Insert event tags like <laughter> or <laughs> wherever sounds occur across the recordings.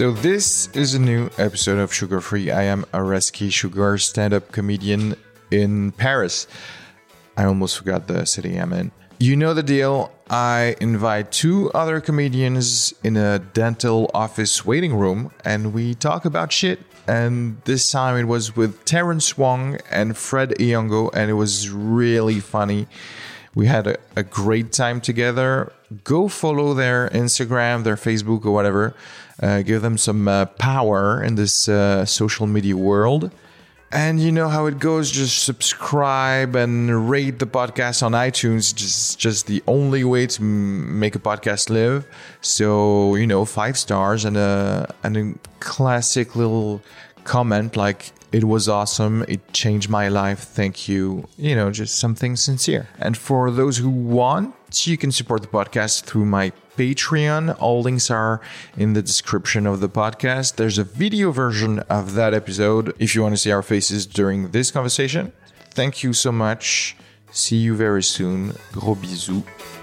So this is a new episode of Sugar Free. I am Areski Sugar, stand-up comedian in Paris. I almost forgot the city I'm in. You know the deal. I invite two other comedians in a dental office waiting room and we talk about shit. And this time it was with Terrence Wong and Fred Iongo, and it was really funny. We had a, a great time together. Go follow their Instagram, their Facebook, or whatever. Uh, give them some uh, power in this uh, social media world. And you know how it goes. Just subscribe and rate the podcast on iTunes. Just, just the only way to make a podcast live. So you know, five stars and a and a classic little comment like it was awesome. It changed my life. Thank you. You know, just something sincere. And for those who want, you can support the podcast through my Patreon. All links are in the description of the podcast. There's a video version of that episode if you want to see our faces during this conversation. Thank you so much. See you very soon. Gros bisous.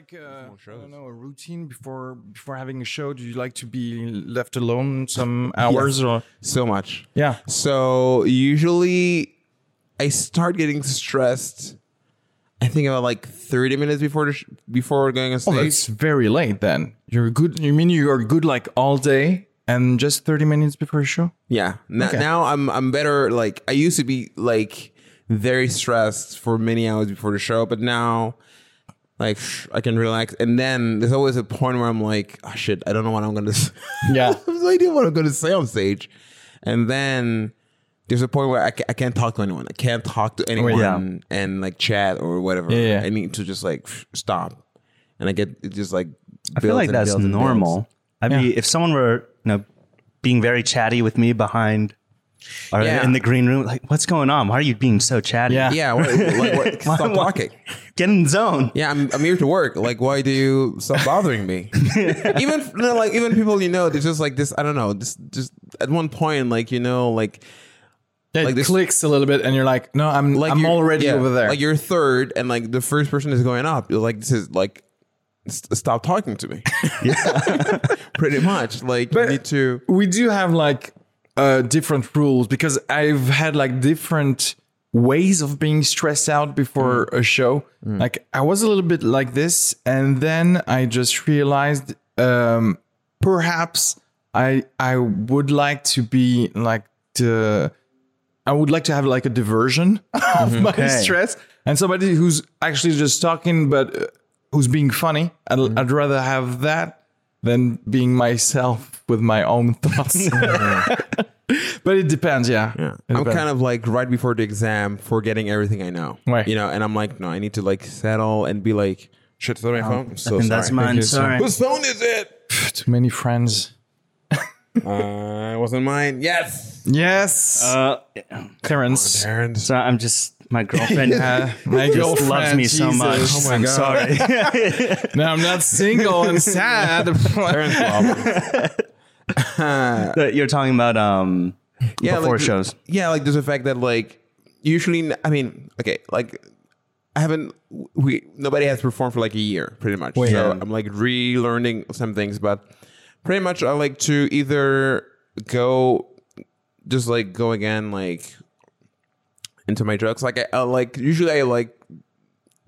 Like a, uh, I don't know, a routine before before having a show? Do you like to be left alone some hours or so much. yeah? So usually I start getting stressed. I think about like 30 minutes before the sh- before going on Oh, it's very late then. You're good. You mean you are good like all day and just thirty minutes before a show? yeah. N- Okay. Now I'm I'm better. Like I used to be like very stressed for many hours before the show, but now like I can relax. And then there's always a point where I'm like, oh shit, I don't know what I'm gonna. Say. <laughs> Yeah. I have no idea what I'm gonna say on stage. And then there's a point where I, ca- I can't talk to anyone. I can't talk to anyone yeah. and like chat or whatever. Yeah, yeah. I need to just like stop. And I get it just like I feel like that's normal. builds. I mean, if someone were, you know, being very chatty with me behind or Yeah. in the green room, like, what's going on? Why are you being so chatty? Yeah. Yeah, what, like what, <laughs> stop Why- talking. Get in the zone. Yeah, I'm, I'm here to work. Like, why do you stop bothering me? <laughs> even you know, like even people you know, there's just like this. I don't know. Just just at one point, like you know, like Yeah, Like this- clicks a little bit, and you're like, no, I'm like I'm already yeah, over there. Like you're third, and like the first person is going up. You're like, this is like, s- stop talking to me. <laughs> Pretty much. Like you need to. we do have like uh, different rules because I've had like different ways of being stressed out before Mm. a show. Like I was a little bit like this, and then I just realized um, perhaps I I would like to be like the I would like to have like a diversion <laughs> of my Okay. stress and somebody who's actually just talking but uh, who's being funny. I'd, I'd rather have that than being myself with my own thoughts. <laughs> <laughs> but it depends, yeah. Yeah. It I'm depends. kind of like right before the exam, forgetting everything I know. Right. You know, and I'm like, no, I need to like settle and be like, shit, is that my phone? I'm so <laughs> sorry. that's mine. you Sorry. Whose phone is it? <sighs> too many friends. Uh, it wasn't mine. Yes. Yes, Uh, Terrence. Aaron. so I'm just my girlfriend. <laughs> Uh, my just girlfriend loves me so much. Oh my I'm God. sorry. Now I'm not single and sad. Aaron's problem. <laughs> That You're talking about um yeah, before like, shows. Yeah, like there's the fact that like usually, I mean, okay, like I haven't, we nobody has performed for like a year, pretty much. so Yeah. I'm like relearning some things, but pretty much I like to either go, just like go again, like into my jokes. Like I, I like usually I like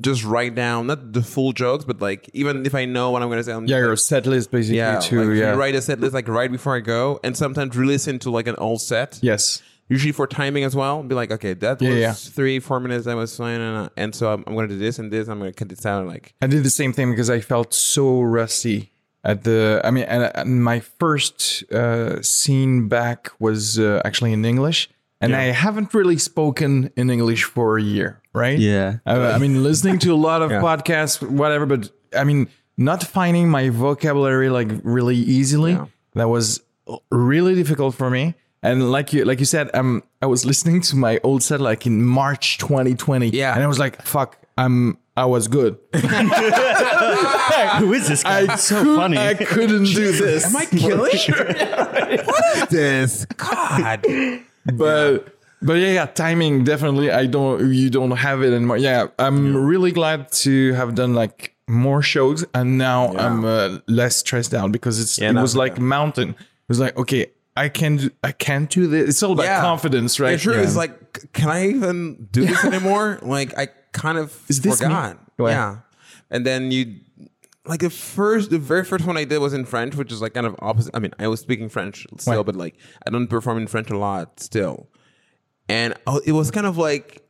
just write down not the full jokes, but like even if I know what I'm gonna say, I'm yeah, like, your set list basically yeah, too. like, yeah. write a set list like right before I go, and sometimes re-listen to like an old set Yes. usually for timing as well. Be like, okay, that Yeah, was yeah. three, four minutes. That was fine, and, and so I'm, I'm going to do this and this. I'm going to cut this out. Like, I did the same thing because I felt so rusty at the. I mean, and, and my first uh, scene back was uh, actually in English, and I haven't really spoken in English for a year, right? Yeah. I, I mean, listening to a lot of <laughs> podcasts, whatever, but I mean, not finding my vocabulary like really easily. That was really difficult for me. And like you, like you said, um, I was listening to my old set like in March 2020. Yeah. and I was like, "Fuck, I'm, I was good." <laughs> Who is this guy? I It's so funny. I couldn't do <laughs> this. am I killing? what is this? God. but but yeah, yeah, timing definitely. I don't. You don't have it anymore. Yeah, I'm really glad to have done like more shows, and now I'm uh, less stressed out because it's Yeah, it was like yeah. mountain. It was like okay, I can do, I can do this. It's all about Yeah. confidence, right? Yeah, true. Yeah. It's like, can I even do this anymore? like, I kind of Is this forgot. Yeah. And then you, like the first, the very first one I did was in French, which is like kind of opposite. I mean, I was speaking French still, but like I don't perform in French a lot still. And oh, it was kind of like,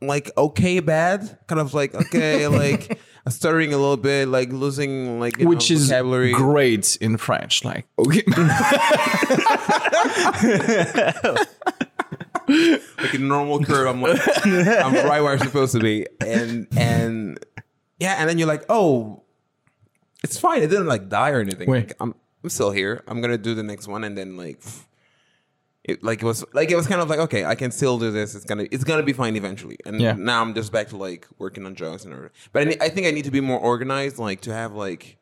like okay, bad, kind of like okay, <laughs> like uh, stuttering a little bit, like losing like which know, is vocabulary. great in French. Like okay, <laughs> <laughs> like a normal curve. I'm like, I'm right where I'm supposed to be, and and yeah, and then you're like, oh, it's fine. It didn't like die or anything. Wait. Like, I'm I'm still here. I'm gonna do the next one, and then like, it like it was like it was kind of like okay, I can still do this. It's gonna it's gonna be fine eventually. And Yeah. now I'm just back to like working on jokes and everything. But I, ne- I think I need to be more organized, like to have like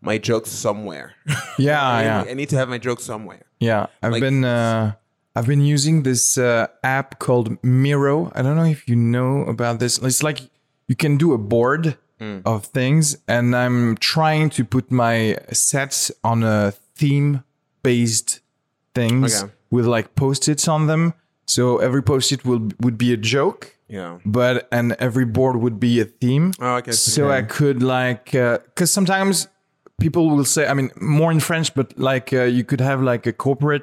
my jokes somewhere. <laughs> yeah, I, yeah. I need to have my jokes somewhere. Yeah, I've Like- been uh, I've been using this uh, app called Miro. I don't know if you know about this. It's like you can do a board of things, and I'm trying to put my sets on a theme based things Okay. With like post-its on them. So every post-it will would be a joke. Yeah. But and every board would be a theme. Oh, okay. So I could like, because sometimes people will say, I mean, more in French, but like uh, you could have like a corporate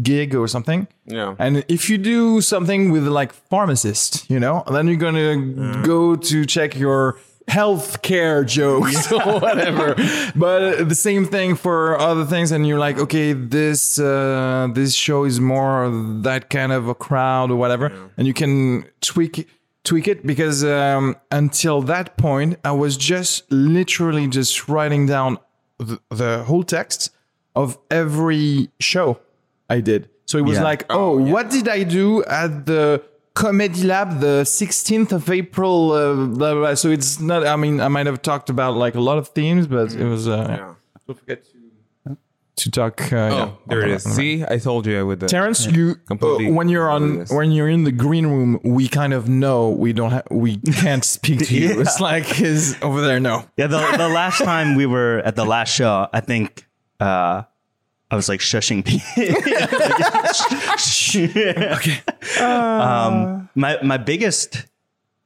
gig or something. Yeah. And if you do something with like pharmacist, you know, then you're gonna go to check your healthcare jokes <laughs> or whatever. but the same thing for other things, and you're like, okay, this uh, this show is more that kind of a crowd or whatever, and you can tweak tweak it because um, until that point, I was just literally just writing down the, the whole text of every show I did. So it was Yeah. like, oh, what did I do at the Comedy Lab the 16th of April? Uh, blah, blah, blah. So it's not, I mean, I might have talked about like a lot of themes, but it was, uh, Yeah. don't forget to, to talk. Uh, yeah, Oh, there it is. See, I told you I would. Uh, Terrence, you Completely uh, when you're on this. when you're in the green room, we kind of know we don't ha- we can't <laughs> speak to you. It's like his over there. No, Yeah, the the last time we were at the last show, I think uh, I was like shushing people. <laughs> okay. Um, my my biggest,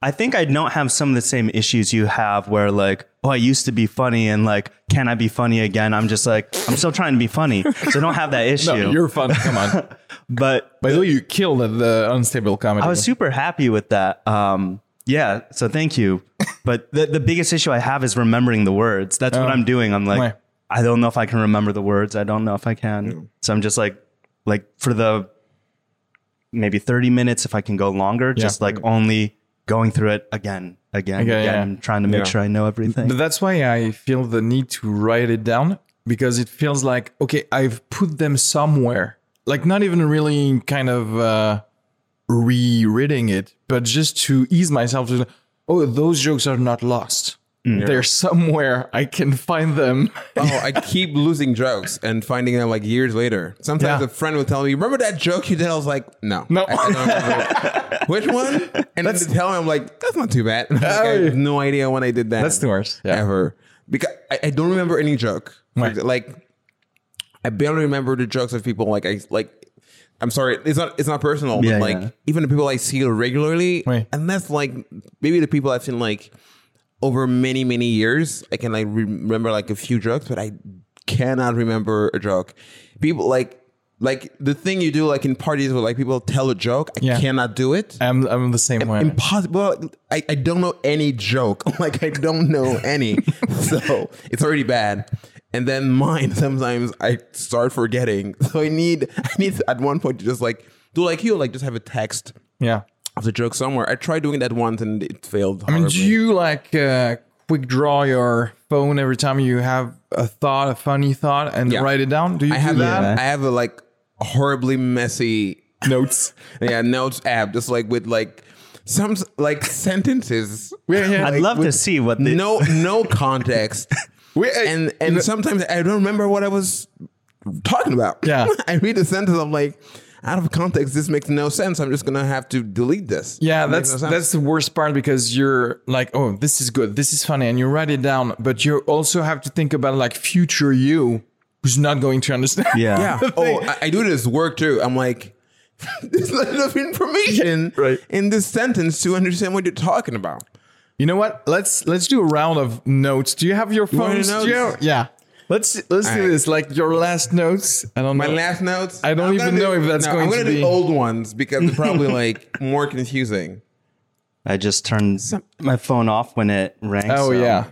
I think I don't have some of the same issues you have, where like, oh, I used to be funny, and like, can I be funny again? I'm just like, I'm still trying to be funny, so I don't have that <laughs> issue. no, you're fun. Come on. <laughs> but By the way, you killed the unstable comedy. I was super happy with that. Um, yeah, so thank you. But the, the biggest issue I have is remembering the words. That's what Oh. I'm doing. I'm like, Ouais. I don't know if I can remember the words. I don't know if I can. So I'm just like, like for the maybe 30 minutes, if I can go longer, just like only going through it again, again, Okay, again, yeah. trying to make Yeah. sure I know everything. But that's why I feel the need to write it down because it feels like okay, I've put them somewhere. Like not even really kind of uh rereading it, but just to ease myself to oh, those jokes are not lost. Mm. They're somewhere. I can find them. <laughs> Oh, I keep losing jokes and finding them like years later. Sometimes Yeah. a friend will tell me, "Remember that joke you did?" I was like, "No, No. I, I. <laughs> Which one?" And then they tell me, I'm like, "That's not too bad." <laughs> Like, I have no idea when I did that. That's the worst. Yeah. ever because I, I don't remember any joke. Right. Like, I barely remember the jokes of people. Like I like. I'm sorry, it's not it's not personal, but like yeah. even the people I see regularly, Right. and that's like maybe the people I've seen like over many many years i can like remember like a few jokes but i cannot remember a joke. People like like the thing you do like in parties where like people tell a joke i Yeah. cannot do it. I'm I'm the same way. impossible I, I don't know any joke. <laughs> Like i don't know any. <laughs> So it's already bad. And then mine <laughs> sometimes i start forgetting. So i need i need at one point to just like do like you like just have a text. Yeah. Of the joke somewhere i tried doing that once and it failed I mean, do you like uh, quick draw your phone every time you have a thought, a funny thought, and Yeah. write it down? Do you I have that? that. I have a like horribly messy Notes. <laughs> yeah notes app, just like with like some like sentences. Yeah, yeah. I'd love to see what the No, no <laughs> context, We- uh, and and sometimes I don't remember what I was talking about. Yeah. <laughs> I read a sentence. I'm like, out of context, this makes no sense. I'm just gonna have to delete this. Yeah, It that's no that's the worst part because you're like, oh, this is good, this is funny, and you write it down, but you also have to think about like future you who's not going to understand. yeah. <laughs> Yeah. Oh, I, I do this work too. I'm like, there's not enough information <laughs> right. in this sentence to understand what you're talking about. You know what? Let's let's do a round of notes. Do you have your phone? phones? you have- yeah. Let's let's do right. this. Like your last notes. I don't My know. last notes. I don't I'm even gonna know do- if that's no, going I'm to gonna be- do old ones because they're probably <laughs> like more confusing. I just turned my phone off when it rang. oh so yeah.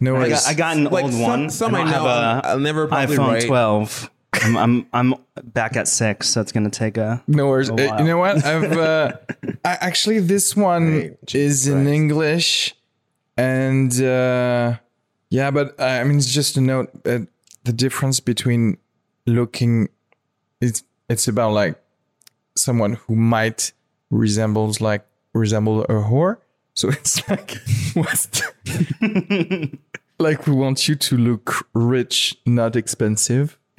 No I worries. got, I got an Like old some- one. some I I don't know, have a I'll never probably iPhone write. 12. I'm, I'm I'm back at six, so it's gonna take a No worries. a Uh, you know what? I've uh, <laughs> I, actually this one is in English, and uh, yeah, but uh, I mean it's just a note. Uh, the difference between looking, it's it's about like someone who might resembles like resemble a whore. So <laughs> it's like what's <laughs> like we want you to look rich, not expensive. <laughs>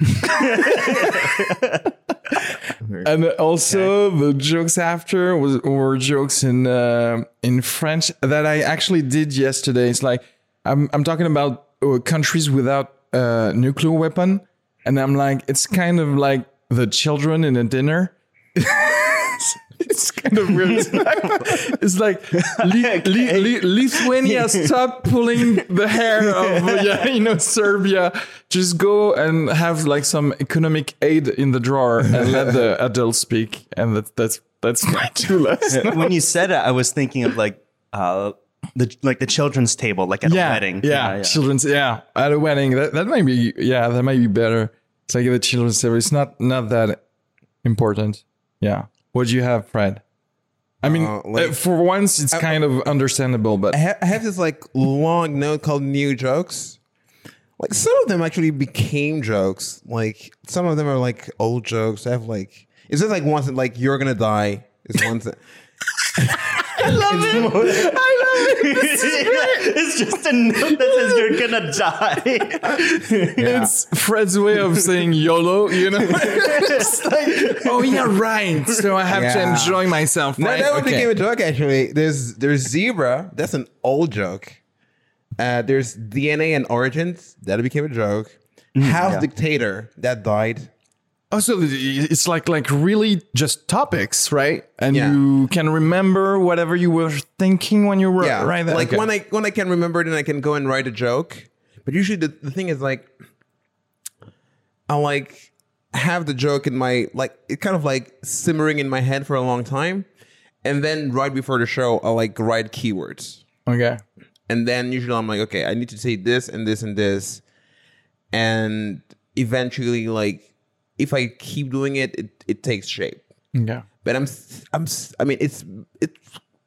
and also the jokes after was were jokes in uh, in French that I actually did yesterday. It's like I'm I'm talking about uh, countries without a nuclear weapon, and I'm like it's kind of like the children in a dinner. <laughs> it's kind of weird. <laughs> It's like Li- <laughs> Li- Li- Lithuania, stop pulling the hair of yeah, you know Serbia. Just go and have like some economic aid in the drawer and let the adults speak. And that's that's that's my two last. when you said it, I was thinking of like uh the like the children's table, like at yeah, a wedding. Yeah, children's. Yeah, at a wedding. That that might be. Yeah, that might be better. It's like the children's table. It's not not that important. Yeah. What do you have, Fred? I mean, Uh, like- uh, for once, it's kind of understandable, but I, ha- I have this like long note called new jokes. Like some of them actually became jokes. Like some of them are like old jokes. I have like is it like once that like you're gonna die is one that <laughs> it's <laughs> just a note that says you're gonna die. it's Fred's way of saying YOLO. You know, <laughs> it's like, oh yeah, right. So I have to enjoy myself. No, that one Okay. became a joke actually. There's there's zebra. That's an old joke. Uh, there's DNA and origins. That became a joke. House dictator that died. Oh, so it's like like really just topics, right? And Yeah. you can remember whatever you were thinking when you were Yeah, right like Okay. when I when I can remember it, then I can go and write a joke. But usually the, the thing is like I like have the joke in my like it kind of like simmering in my head for a long time, and then right before the show I like write keywords, okay. and then usually I'm like okay I need to say this and this and this, and eventually like if I keep doing it it, it takes shape Yeah. but I'm I'm I mean it's it's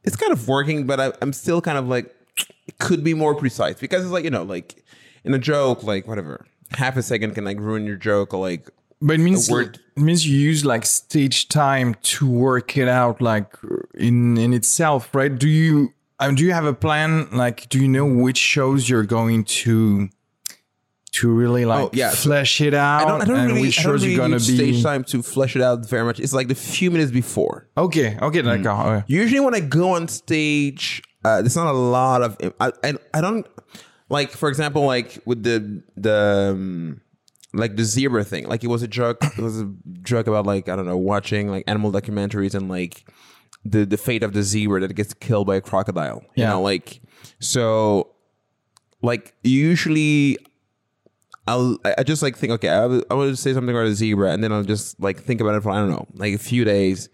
it's kind of working, but I, I'm still kind of like it could be more precise because it's like you know like in a joke like whatever half a second can like ruin your joke or like But it means word- it means you use like stage time to work it out, like in in itself, right? Do you um, do you have a plan? Like, do you know which shows you're going to to really like Oh, yeah, flesh it out? I don't, I don't and really, which I don't really you're gonna be? stage time to flesh it out very much. It's like the few minutes before. Okay, okay, like Mm. uh, Usually when I go on stage, uh, there's not a lot of I, I I don't like for example like with the the um, like the zebra thing. Like it was a joke. It was a joke about like I don't know watching like animal documentaries and like the the fate of the zebra that gets killed by a crocodile. You Yeah. know, like so like usually I'll I I just like think okay I I would say something about a zebra and then I'll just like think about it for I don't know like a few days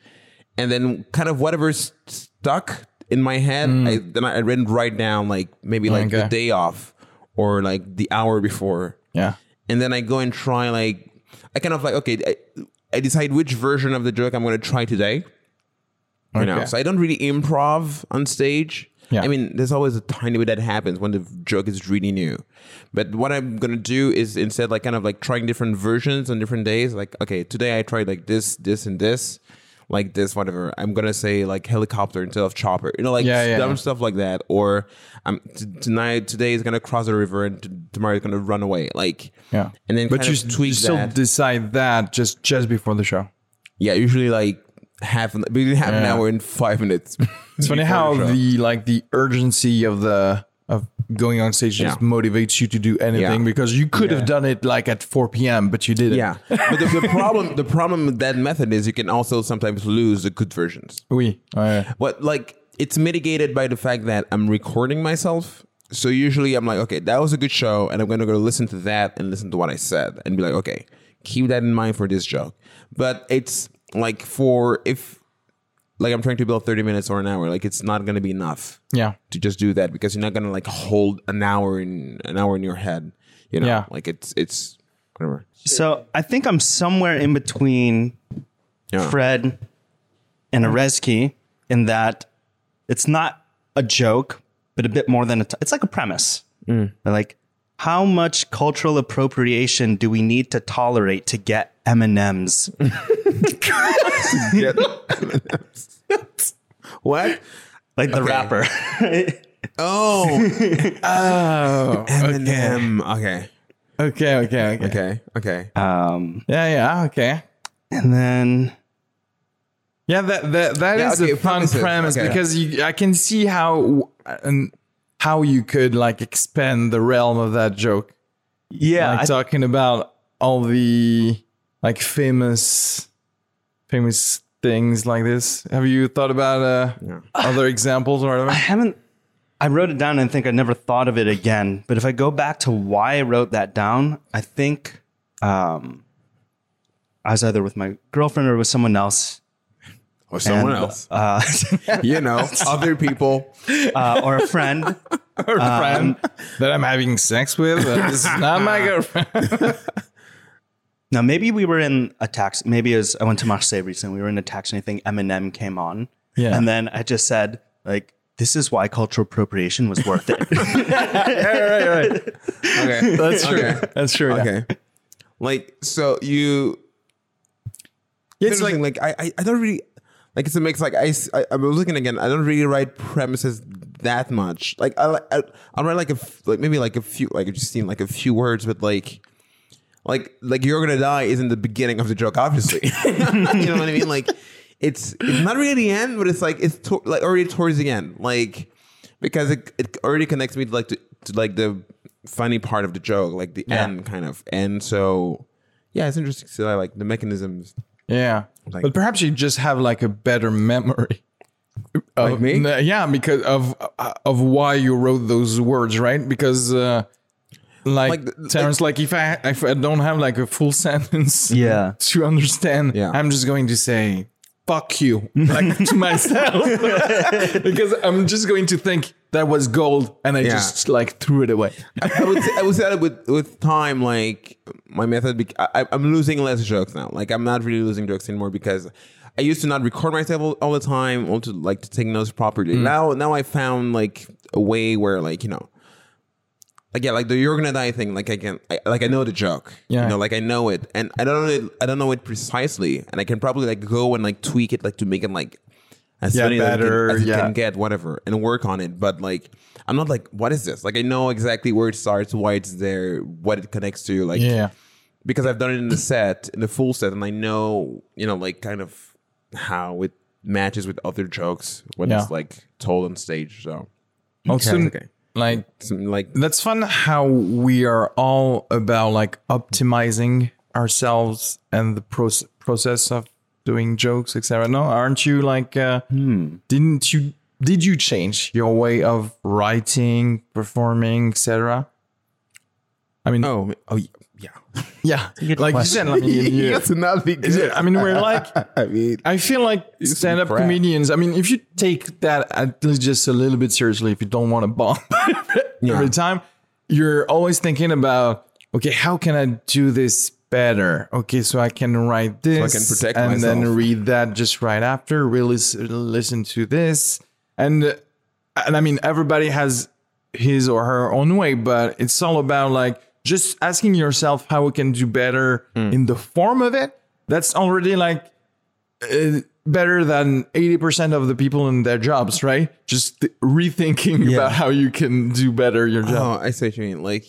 and then kind of whatever's stuck in my head I, then I read write down like maybe like the Mm. Okay. day off or like the hour before yeah, and then I go and try like I kind of like okay I, I decide which version of the joke I'm going to try today you know Okay. so I don't really improv on stage Yeah. I mean there's always a tiny bit that happens when the joke is really new but what I'm going to do is instead like kind of like trying different versions on different days like okay today I tried like this this and this like this whatever I'm going to say like helicopter instead of chopper you know like Yeah, yeah, dumb yeah. stuff like that or um t- tonight today is going to cross a river and t- tomorrow is going to run away like yeah. and then but kind you, you still that. decide that just just before the show. Yeah, usually like half an between half an Yeah. hour and five minutes. It's funny how the like the urgency of the of going on stage just Yeah. motivates you to do anything Yeah. because you could have done it like at 4 p.m. but you didn't. yeah, but the, the problem the problem with that method is you can also sometimes lose the good versions. Oui. Oh, ouais. But like it's mitigated by the fact that I'm recording myself. So usually I'm like, okay, that was a good show, and I'm gonna go listen to that and listen to what I said and be like, okay, keep that in mind for this joke. But it's like for if like I'm trying to build 30 minutes or an hour, like it's not gonna be enough. Yeah. to just do that because you're not gonna like hold an hour in an hour in your head. You know, Yeah. like it's it's whatever. So I think I'm somewhere in between Yeah. Fred and Areski in that it's not a joke, but a bit more than a. T- it's like a premise. Mm. Like, how much cultural appropriation do we need to tolerate to get M and M's? What? Like the Okay. rapper. <laughs> Oh, Oh. Eminem. Okay, Okay. Okay. Okay. okay, okay. um, Yeah. Yeah. Okay. and then Yeah. That that that is Yeah, okay, a fun premises. premise Okay. because you I can see how and how you could like expand the realm of that joke. yeah, like I- talking about all the like famous famous things like this have you thought about uh other examples or whatever? I haven't. I wrote it down and think I never thought of it again. But if I go back to why I wrote that down, I think um, I was either with my girlfriend or with someone else. Or someone And, else. uh, <laughs> <laughs> you know, other people. uh, or a friend. <laughs> or a friend that i'm having sex with this is not my girlfriend Now, maybe we were in a tax. Maybe as I went to Marseille recently, we were in a taxi and I think Eminem came on. Yeah. And then I just said, like, this is why cultural appropriation was worth it. <laughs> right right Okay, <laughs> that's true Okay. that's true yeah. Okay, like so you. it's like interesting. Like, I, I, I don't really like it's a mix. Like i i'm looking again. I don't really write premises that much. Like I, I I'll write like a, like maybe like a few like I've just seen like a few words, but like like like you're gonna die isn't the beginning of the joke, obviously. <laughs> <laughs> you know what I mean? Like it's it's not really the end, but it's like it's to, like already towards the end, like because it it already connects me to like to, to like the funny part of the joke, like the Yeah. end kind of, and so yeah, it's interesting to see like the mechanisms. yeah Like- but perhaps you just have like a better memory of, Like me? yeah because of uh, of why you wrote those words right because uh like, Like Terrence, like, if I if I don't have like a full <laughs> sentence, Yeah. to understand, Yeah. I'm just going to say "fuck you" like to <laughs> myself <laughs> because I'm just going to think that was gold, and I Yeah. just like threw it away. I would say, I would say that with with time, like my method, bec- I, I'm losing less jokes now. Like I'm not really losing jokes anymore because I used to not record myself all, all the time, or to like to take notes properly. Mm. Now, now I found like a way where like you know, like yeah, like the Jürgen and I thing. Like I can, I, like I know the joke. Yeah. you know, like I know it, and I don't know it. I don't know it precisely, and I can probably like go and like tweak it, like to make it like as Yeah, funny as it can- better, as it yeah. can get, whatever, and work on it. But like, I'm not like, what is this? Like, I know exactly where it starts, why it's there, what it connects to. Like, Yeah. because I've done it in the set, in the full set, and I know, you know, like kind of how it matches with other jokes when Yeah. it's like told on stage. So, Also, Okay. Like like, that's fun how we are all about like optimizing ourselves and the proce- process of doing jokes etc no aren't you like uh didn't you did you change your way of writing performing etc i mean oh, oh, yeah. yeah like you said I mean, <laughs> you- It's not be it- I mean, we're like, <laughs> I mean, I feel like stand-up comedians. I mean, if you take that at least just a little bit seriously, if you don't want to bomb every time, you're always thinking about, okay, how can I do this better? Okay, so I can write this, can protect and then read that just right after. Really s- listen to this, and and I mean, everybody has his or her own way, but it's all about like just asking yourself how we can do better Hmm. in the form of it. That's already like uh, better than 80% of the people in their jobs, right? Just th- rethinking about how you can do better your job. Oh, I see what you mean. Like,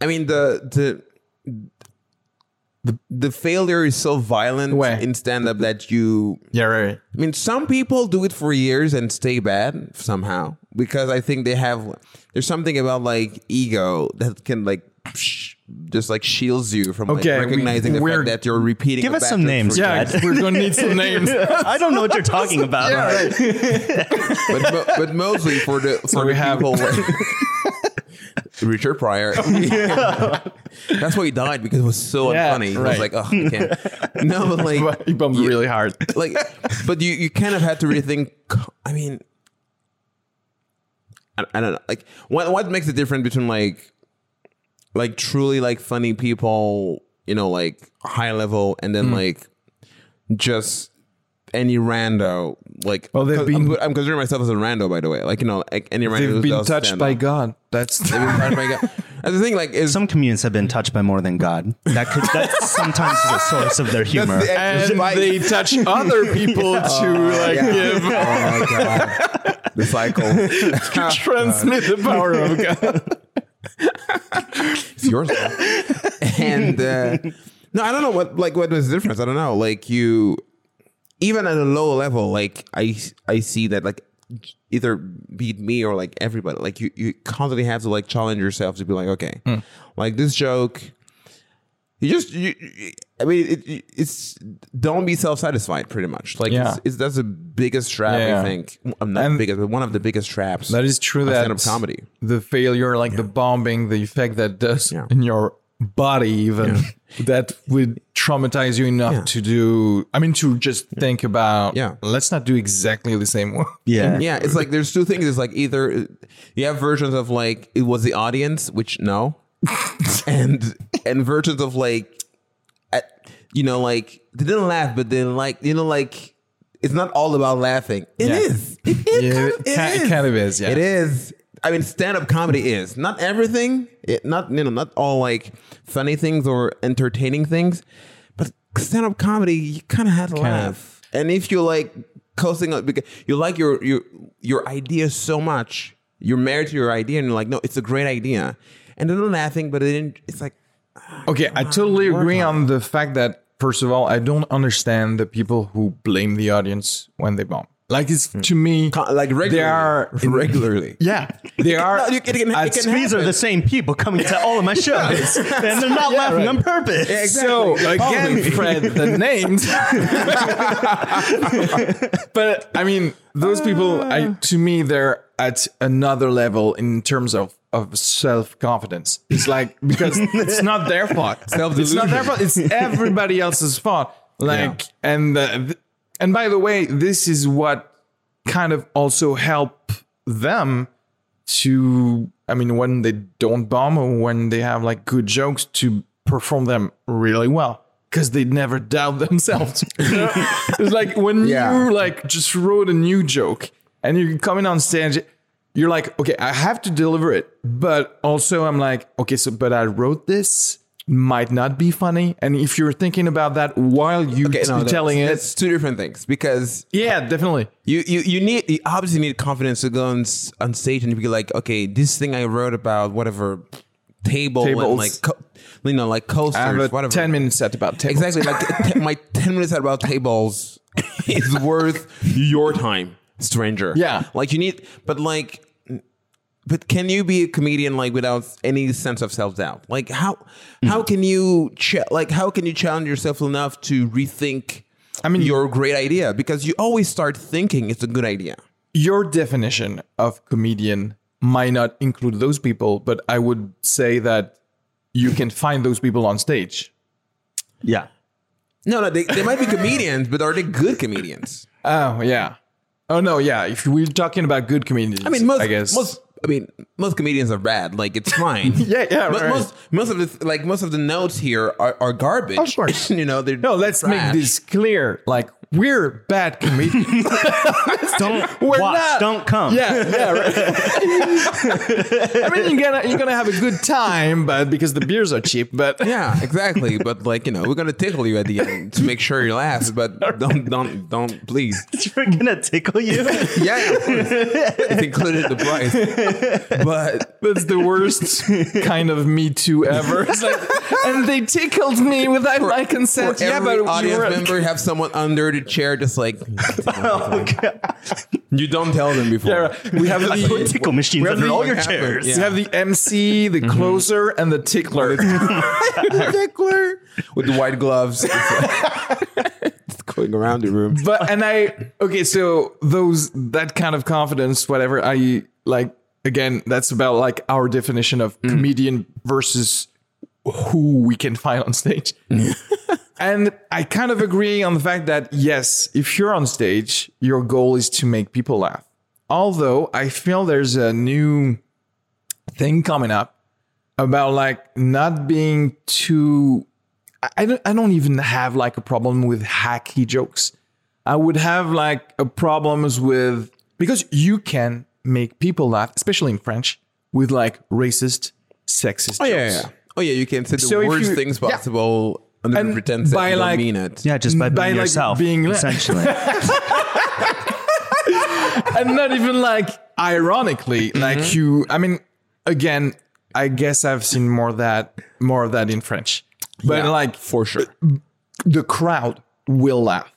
I mean the the the, the failure is so violent Way. in stand up that you. yeah, right. I mean, some people do it for years and stay bad somehow because I think they have. There's something about like ego that can like sh- just like shields you from like, Okay, we- recognizing the we're- fact that you're repeating. Give us some names, for Yeah, Chad. we're going to need some <laughs> names. I don't know what you're talking about. but mo- but mostly for the for we the have- people. <laughs> Richard Pryor. <laughs> That's why he died because it was so Yeah, unfunny. He right. was like, oh, I can't. No, but like, he bumped you- really hard. like, but you you kind of had to rethink. I mean, I, I don't know. Like, what what makes the difference between like, like truly like funny people, you know, like high level, and then hmm. like just any rando. Like, Well, they've 'cause been- I'm, I'm considering myself as a rando, by the way. Like, you know, like any rando. They've been touched by up. God. That's They've been touched by God. <laughs> And the thing, like, is Some comedians have been touched by more than God. That could, that's sometimes the source of their humor. the- and Despite- they touch other people <laughs> to like give Oh my god, the cycle. <laughs> transmit the power of God. It's yours. and uh, no, I don't know what like what was the difference. I don't know. Like you, even at a low level, like I I see that like either beat me or like everybody. Like you you constantly have to like challenge yourself to be like okay, hmm. like this joke. You just, you, I mean, it, it- it's don't be self satisfied. Pretty much, like Yeah. it's, it's that's the biggest trap. Yeah. I think. I'm not And- biggest, but one of the biggest traps. That is true. That stand-up comedy. the failure, like the bombing, the effect that does Yeah. in your body, even that would traumatize you enough Yeah. to do. I mean, to just think about. Yeah. let's not do exactly the same one. yeah. yeah it's like there's two things it's like either you have versions of like it was the audience which no <laughs> and and versions of like at, you know like they didn't laugh but then like you know like it's not all about laughing It Yeah. is. it is Yeah, kind it of, it ki- is. kind of is, yeah. it is i mean stand-up comedy is. Not everything it not you know not all like funny things or entertaining things but stand-up comedy you kind of have to laugh. And if you like coasting up because you like your your your idea so much you're married to your idea and you're like no it's a great idea. And they're not laughing but it didn't it's like ah, Okay, I totally agree on the fact that first of all, I don't understand the people who blame the audience when they bomb. Like it's to me, like regularly they are <laughs> regularly Yeah, they are. No, you can- it it can These are the same people coming to all of my shows, <laughs> and they're not laughing on purpose. So again, Fred, the names. <laughs> but I mean, those people, I to me, they're at another level in terms of of self confidence. It's like because it's not their fault. It's not their fault. It's everybody else's fault. Like and uh, th- and by the way, this is what kind of also help them to I mean when they don't bomb or when they have like good jokes to perform them really well because they never doubt <laughs> themselves. <laughs> it's like when Yeah. you like just wrote a new joke and you're coming on stage you're like, okay, I have to deliver it, but also I'm like, okay, so but I wrote this might not be funny, and if you're thinking about that while you Okay, no, telling that's, it, that's two different things because yeah, definitely. you you you need you obviously need confidence to go on, on stage and be like, okay, this thing I wrote about whatever table and like co- you know like coasters, I have a whatever. ten minutes set about tables. Exactly, like t- my <laughs> ten minutes set about tables is worth your time, stranger. Yeah. like you need, but like. But can you be a comedian like without any sense of self doubt? Like how how hmm. can you ch- like how can you challenge yourself enough to rethink? I mean- your great idea because you always start thinking it's a good idea. your definition of comedian might not include those people, but I would say that you can find those people on stage. Yeah. No, no, they, they might be comedians, but are they good comedians? Oh yeah. Oh no, yeah. If we're talking about good comedians, I mean, most, I guess most, I mean, most comedians are bad. Like it's fine. <laughs> Yeah, yeah, But right. most, most of the like most of the notes here are, are garbage. Of course. <laughs> you know. They're no. Let's make this clear. Like we're bad comedians. <laughs> Don't We're watch, not. don't come. Yeah, yeah. Right. I mean, you're gonna you're gonna have a good time, but because the beers are cheap. But Yeah, exactly. but like you know, we're gonna tickle you at the end to make sure you laugh. But don't, don't, don't, please. We're gonna tickle you. Yeah, yeah, of course. it's included in the price. But <laughs> that's the worst kind of Me Too ever. <laughs> It's like, and they tickled me without my consent. For yeah, every but audience you were- member, have someone under the chair, just like <laughs> oh, you don't tell them before. Yeah, right. we have I put the tickle machines we have under the- all your what chairs. Yeah. we have the MC, the mm-hmm. closer, and the tickler. The tickler with the white gloves, It's like- going around the room. but and I okay, so those that kind of confidence, whatever I like. Again, that's about like our definition of mm. comedian versus who we can find on stage. Mm. <laughs> and I kind of agree on the fact that yes, if you're on stage, your goal is to make people laugh. Although I feel there's a new thing coming up about like not being too I- I don't I don't even have like a problem with hacky jokes. I would have like a problems with because you can make people laugh, especially in French, with like racist, sexist Oh yeah, jokes. yeah. Oh yeah, you can say the So worst you- things yeah. possible under the And pretense that by, you don't mean it. Yeah, just by being By, like, yourself, being- essentially. <laughs> and not even like ironically, Mm-hmm. like you. I mean, again, I guess I've seen more of that more of that in French, but Yeah, like for sure. the crowd will laugh.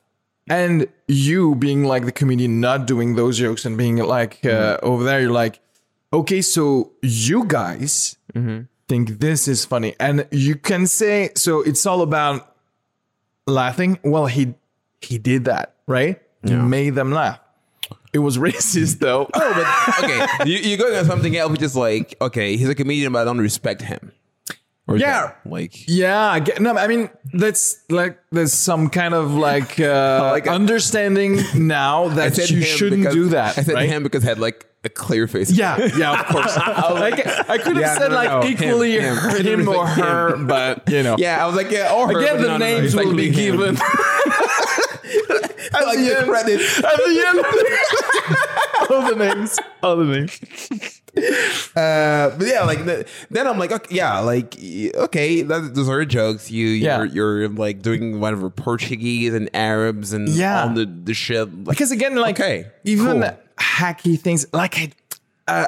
And you being like the comedian, not doing those jokes and being like uh, over there, you're like, okay, so you guys think this is funny. And you can say, so it's all about laughing. Well, he he did that, right? He made them laugh. It was <laughs> racist though. Oh, but okay, you, you're going on something else, which is like, okay, he's a comedian, but I don't respect him. Or Yeah. that, like Yeah, I get, no, I mean that's like there's some kind of like <laughs> uh, Like understanding now <laughs> that you shouldn't because- do that. I said right? him because he had like a clear face. Yeah, yeah, of course. <laughs> like, I could have Yeah, said no, like no, him, equally him. him, or Him. her, but you know. yeah. I was like, yeah, or her, Again, the no, names will be given I like the end. credit. at the end. All the names. All the names. Uh, but yeah, like the, then I'm like, okay, yeah, like okay, that, those are jokes. You, Yeah. you're, you're like doing whatever Portuguese and Arabs and Yeah. all the the shit. Like, Because again, like Okay, even cool. hacky things, like I, uh,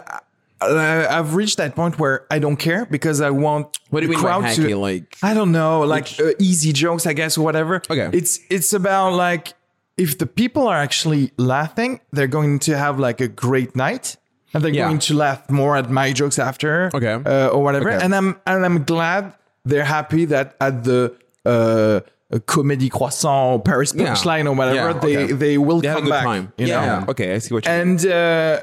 uh, I've reached that point where I don't care because I want What do you the mean by crowd hacky? to Like- I don't know, like uh, easy jokes, I guess, or whatever. Okay. it's it's about like if the people are actually laughing, they're going to have like a great night. And they're Yeah. going to laugh more at my jokes after, Okay. uh, or whatever. Okay. And I'm and I'm glad they're happy that at the uh, Comédie Croissant, Paris Yeah. Punchline, or whatever, Yeah, they okay. they will they have a come good back. time. You yeah, know? yeah. Okay, I see what you mean. And uh,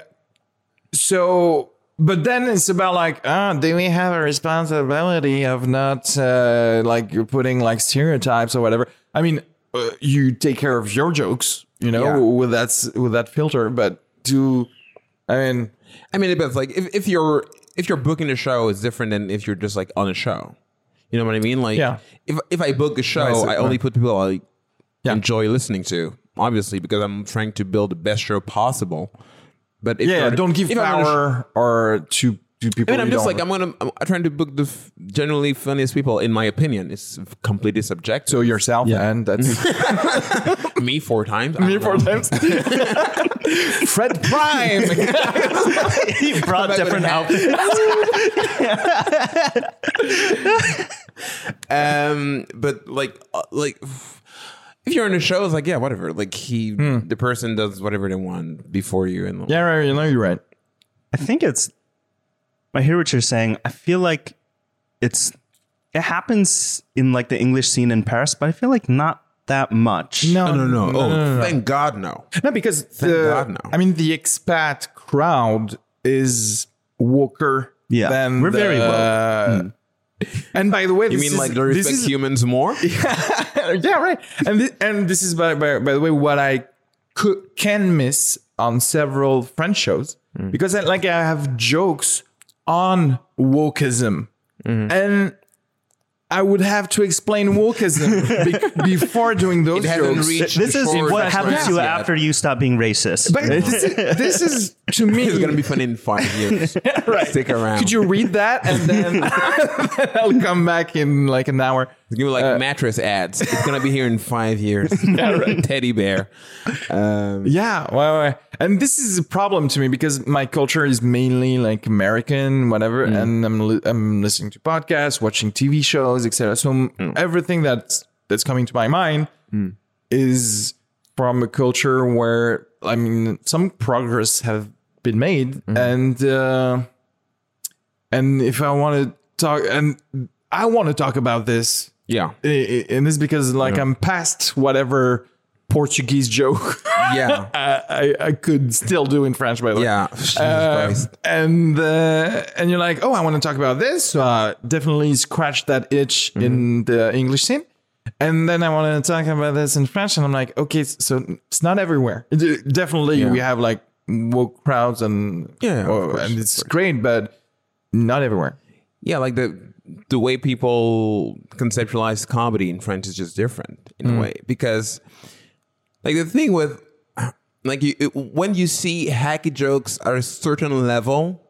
so, but then it's about like, ah, do we have a responsibility of not uh, like you're putting like stereotypes or whatever? I mean, uh, you take care of your jokes, you know, Yeah. with that with that filter. But do I mean, I mean, it depends. Like if, if you're if you're booking a show, it's different than if you're just like on a show. You know what I mean? Like Yeah. if if I book a show, Right, so- I only put people I Yeah. enjoy listening to. Obviously, because I'm trying to build the best show possible. But if Yeah, don't give if I'm on a sh- power or to to people. I mean, I'm just like I'm gonna. I'm trying to book the f- generally funniest people. In my opinion, it's completely subjective. so yourself, yeah. and that's <laughs> me four times. me four times. <laughs> Fred Prime. <laughs> he brought Back with different outfits. Um, but like, uh, like, if you're in a show, it's like, yeah, whatever. Like he, the person does whatever they want before you, and yeah, right. You know, you're right. I think it's. I hear what you're saying. I feel like it's. It happens in like the English scene in Paris, but I feel like not that much. No, no, no, no. Oh, thank God, no. No, because Thank the, God, no. I mean, the expat crowd is woker. Yeah, than we're very the- woke. Hmm. And by the way, You this mean is- like they this respect is- humans more? <laughs> yeah, right. And this, and this is by, by by the way what I could, can miss on several French shows hmm. because I, like I have jokes on wokeism, and I would have to explain wokeism <laughs> be- before doing those It hasn't jokes. reached This is what happens to you yet. after you stop being racist. But this is, this is to <laughs> me It's gonna be fun in five years. <laughs> right. Stick around. Could you read that and then, then I'll come back in like an hour? Give me like Uh, mattress ads. It's gonna be here in five years. <laughs> Teddy bear. Um, Yeah, well, well, and this is a problem to me because my culture is mainly like American, whatever, and I'm li- I'm listening to podcasts, watching TV shows, etc. So m- everything that's that's coming to my mind is from a culture where I mean some progress have been made, and uh, and if I want to talk, and I want to talk about this yeah. And this is because like I'm past whatever Portuguese joke Yeah. <laughs> I, I I could still do in French by the way. Yeah. Jesus Uh, and uh, and you're like, oh, I want to talk about this. So uh, definitely scratch that itch Mm-hmm. in the English scene. And then I want to talk about this in French, and I'm like, okay, so it's not everywhere. It- definitely, Yeah. we have like woke crowds, and Yeah, course, and it's great, but not everywhere. Yeah, like the the way people conceptualize comedy in French is just different in Mm. a way because, like the thing with, like you it- when you see hacky jokes at a certain level,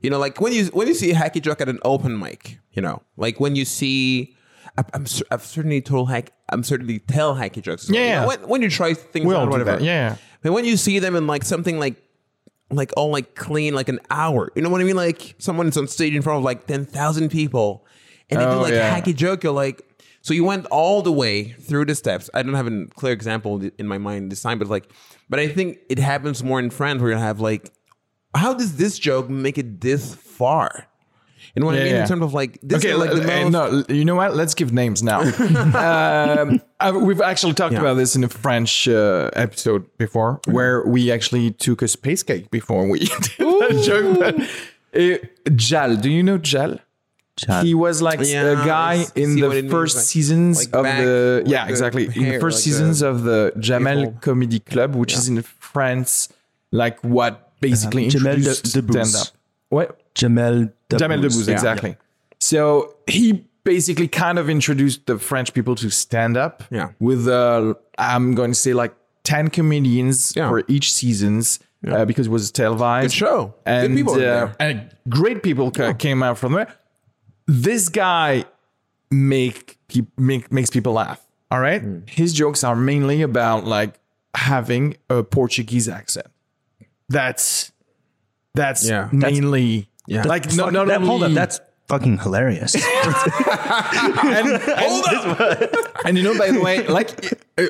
you know, like when you when you see a hacky joke at an open mic, you know, like when you see. I- I'm, I've certainly told hack. I'm certainly tell hacky jokes. Yeah, You know, when, when you try things We out, whatever. that, yeah. But when you see them in like something like like all like clean like an hour. You know what I mean? Like someone's on stage in front of like ten thousand people, and they do Oh, like yeah. hacky joke. You're like, so you went all the way through the steps. I don't have a clear example in my mind this time, but like, but I think it happens more in France where you have like, how does this joke make it this far? You know what I mean? yeah. In terms of like, this okay, is like the l- uh, most. no, you know what? Let's give names now. <laughs> um, I- we've actually talked Yeah. about this in a French uh, episode before, where we actually took a space cake before we <laughs> did that joke. But, uh, Jal, do you know Jal? Jal. He was like Yeah, a guy in the what it means, first like- seasons like of the with yeah the exactly in the first like seasons the of the Jamel people. Comedy Club, which is in France, like what basically Jamel introduced De- Debbouze. stand up. What? Jamel Debbouze. Jamel Debbouze, Yeah. exactly. So he basically kind of introduced the French people to stand up. Yeah. With uh, I'm going to say like ten comedians Yeah. for each seasons uh, because it was televised. Good show. Good And, people uh, there. and great people ca- came out from there. This guy make, peop make makes people laugh. All right. Hmm. His jokes are mainly about like having a Portuguese accent. That's that's Yeah. mainly Yeah. like no, Fuck, not that- only hold up, that's fucking hilarious. <laughs> Hold on And you know, by the way, like uh,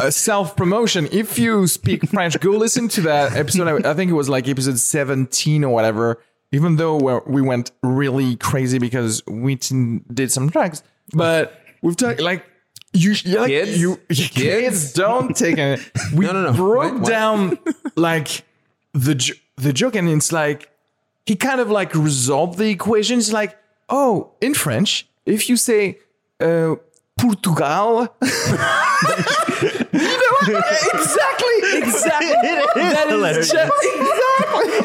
a, a self promotion. If you speak French, go listen to that episode. I, I think it was like episode seventeen or whatever. Even though we went really crazy because we t- did some drugs, but we've talked like you, like Kids? you kids, don't take it. We <laughs> No, no, no. broke? What? down like the the joke, and it's like he kind of like resolved the equation. It's like, oh, in French, if you say uh, Portugal, <laughs> you know, exactly, exactly. <laughs> that is hilarious. just exactly.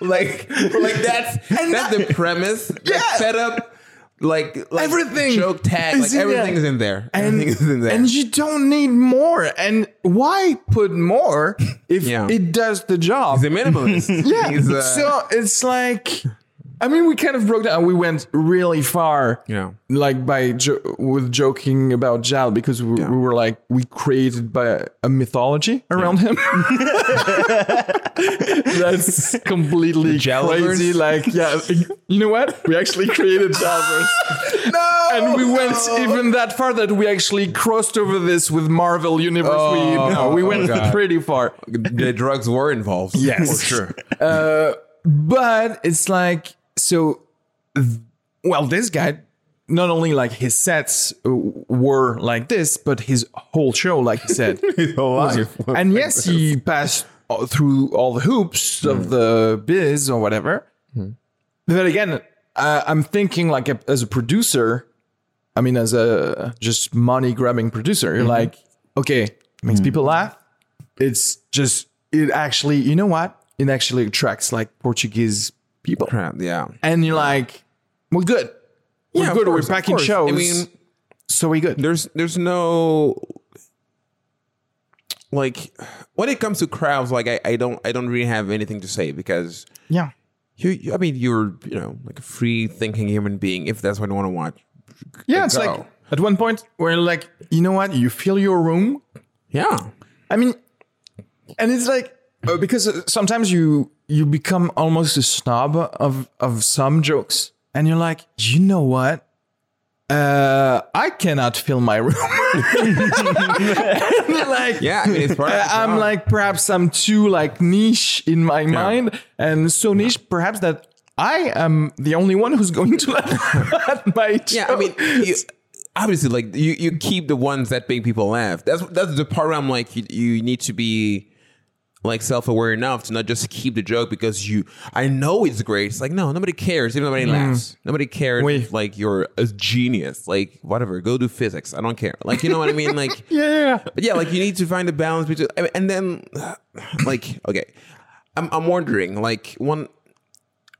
<laughs> like like that's that's the premise that Yeah. set up like, like Everything joke tag, like in everything in there. and Everything is in there. and you don't need more. And why put more if <laughs> Yeah. it does the job? He's a minimalist. <laughs> yeah. Uh, so it's like, I mean, we kind of broke down. We went really far. Yeah. Like by jo- with joking about Jal because we, we were like we created by a mythology around him. <laughs> That's completely crazy. Like, yeah, you know what? We actually created Jalverse. <laughs> no, and we went even that far that we actually crossed over this with Marvel Universe. we, oh, no, we oh, went pretty far. the drugs were involved. Yes. for sure. Uh, but it's like so. Well, this guy, not only like his sets uh, were like this, but his whole show, like he said, <laughs> and yes, he passed through all the hoops of the biz or whatever. But again, uh, I'm thinking like a, as a producer. I mean, as a just money grabbing producer, you're like, okay, it makes people laugh. It's just it actually, you know what? It actually attracts like Portuguese people, Crap, yeah. and you're like, we're good. We're Yeah, good. course, we're packing shows. I mean, so we good. there's there's no like when it comes to crowds like I, I don't I don't really have anything to say because Yeah. you, you I mean you're you know like a free thinking human being if that's what you want to watch Yeah, it's go. like at one point where like, you know what? You fill your room. yeah I mean, and it's like because uh, sometimes you you become almost a snob of of some jokes, and you're like, you know what? Uh, I cannot fill my room. <laughs> Like, yeah I mean it's part of Uh, I'm like perhaps I'm too like niche in my mind, and so niche perhaps that I am the only one who's going to laugh at my yeah I mean you, obviously like you you keep the ones that make people laugh. That's that's the part where I'm like you, you need to be like self-aware enough to not just keep the joke because you I know it's great. It's like no, nobody cares. If nobody mm. laughs. Nobody cares Oui. if like you're a genius. Like whatever, go do physics. I don't care. Like you know what I mean? <laughs> Like yeah, but yeah, like you need to find a balance between and then <sighs> like okay. I'm I'm wondering, like one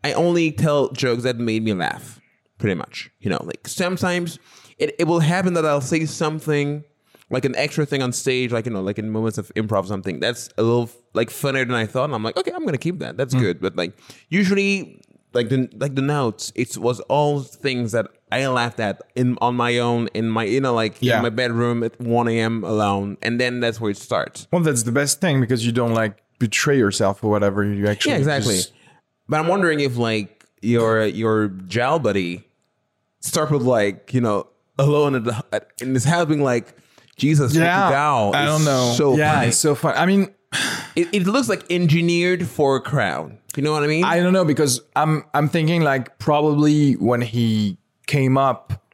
I only tell jokes that made me laugh, pretty much. You know, like sometimes it, it will happen that I'll say something like an extra thing on stage, like you know, like in moments of improv, or something that's a little like funnier than I thought. And I'm like, okay, I'm gonna keep that. That's hmm. good. But like usually, like the like the notes, it was all things that I laughed at in on my own in my you know like Yeah. in my bedroom at 1 a.m. alone, and then that's where it starts. Well, that's the best thing because you don't like betray yourself or whatever. You actually Yeah, exactly. just- But I'm wondering if like your your Jal buddy start with like you know alone at the, at, in his house being like Jesus yeah, Portugal I don't know. so yeah, funny. it's so fun. I mean, it, it looks like engineered for a crowd. You know what I mean? I don't know because I'm I'm thinking like probably when he came up,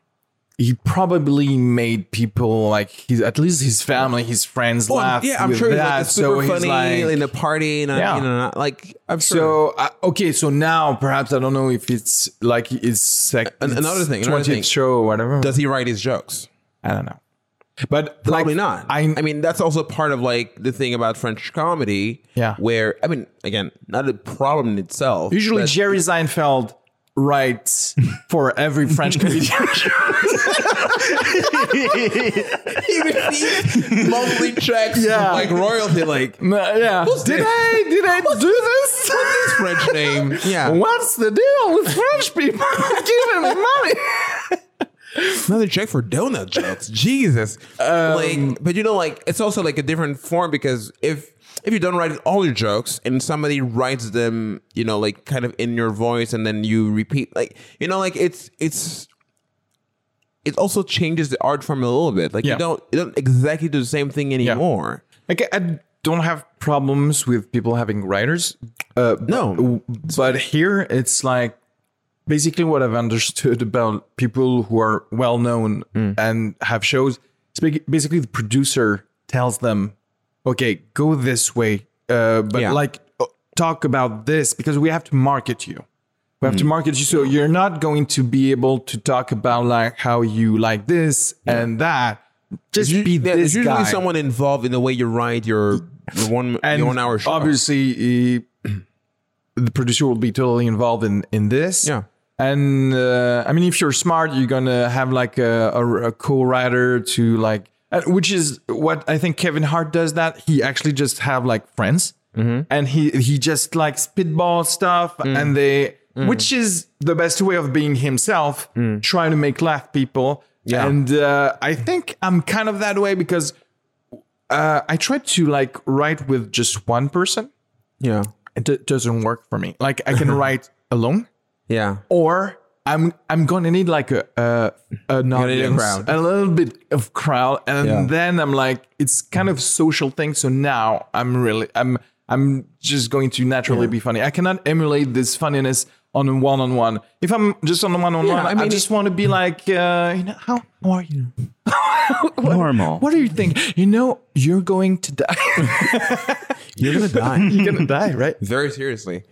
he probably made people like his at least his family, his friends Well, laugh. yeah, I'm sure that. like super so funny he's like, in a party and Yeah. you know like I'm sure. So uh, okay, so now perhaps I don't know if it's like it's sec- An- it's another thing, another 20th thing. show or whatever. Does he write his jokes? I don't know, but Probably like, not. I, I mean, that's also part of like the thing about French comedy. Yeah. Where I mean, again, not a problem in itself. usually Jerry Seinfeld writes for every French comedian. <laughs> <laughs> monthly checks, Yeah. like royalty, like yeah. Did? I did I do this? this French name. <laughs> Yeah, What's the deal with French people giving me money? Another check for donut jokes. Jesus, like, but you know, like it's also like a different form because if if you don't write all your jokes and somebody writes them, you know, like kind of in your voice, and then you repeat, like you know, like it's it's. It also changes the art form a little bit. Like Yeah. you don't you don't exactly do the same thing anymore. Like I don't have problems with people having writers. Uh, No. but, but here it's like basically what I've understood about people who are well known Mm. and have shows. It's basically the producer tells them, "Okay, go this way," uh, but Yeah. like uh, talk about this because we have to market you. We Mm. have to market you, so you're not going to be able to talk about like how you like this and that. Just be Yeah, this there's usually guy. someone involved in the way you write your, your one and your one hour show. obviously he- <clears throat> the producer will be totally involved in in this Yeah. And uh, I mean, if you're smart, you're gonna have like a, a, a co-writer to like, which is what I think Kevin Hart does. That he actually just have like friends, and he he just like spitball stuff, and they, which is the best way of being himself, trying to make laugh people. Yeah. And uh, I think I'm kind of that way because uh, I try to like write with just one person. Yeah. It d- doesn't work for me. Like I can <laughs> write alone, Yeah. or I'm I'm gonna need like a, a an need a crowd. a little bit of crowd, and Yeah. then I'm like it's kind of social thing. So now I'm really I'm I'm just going to naturally be funny. I cannot emulate this funniness on a one on one. If I'm just on a one on one, I I just want to be like, uh, you know, how how are you? <laughs> Normal. What do you think? You know, you're going to die. <laughs> You're gonna die. you're gonna die, right? Very seriously.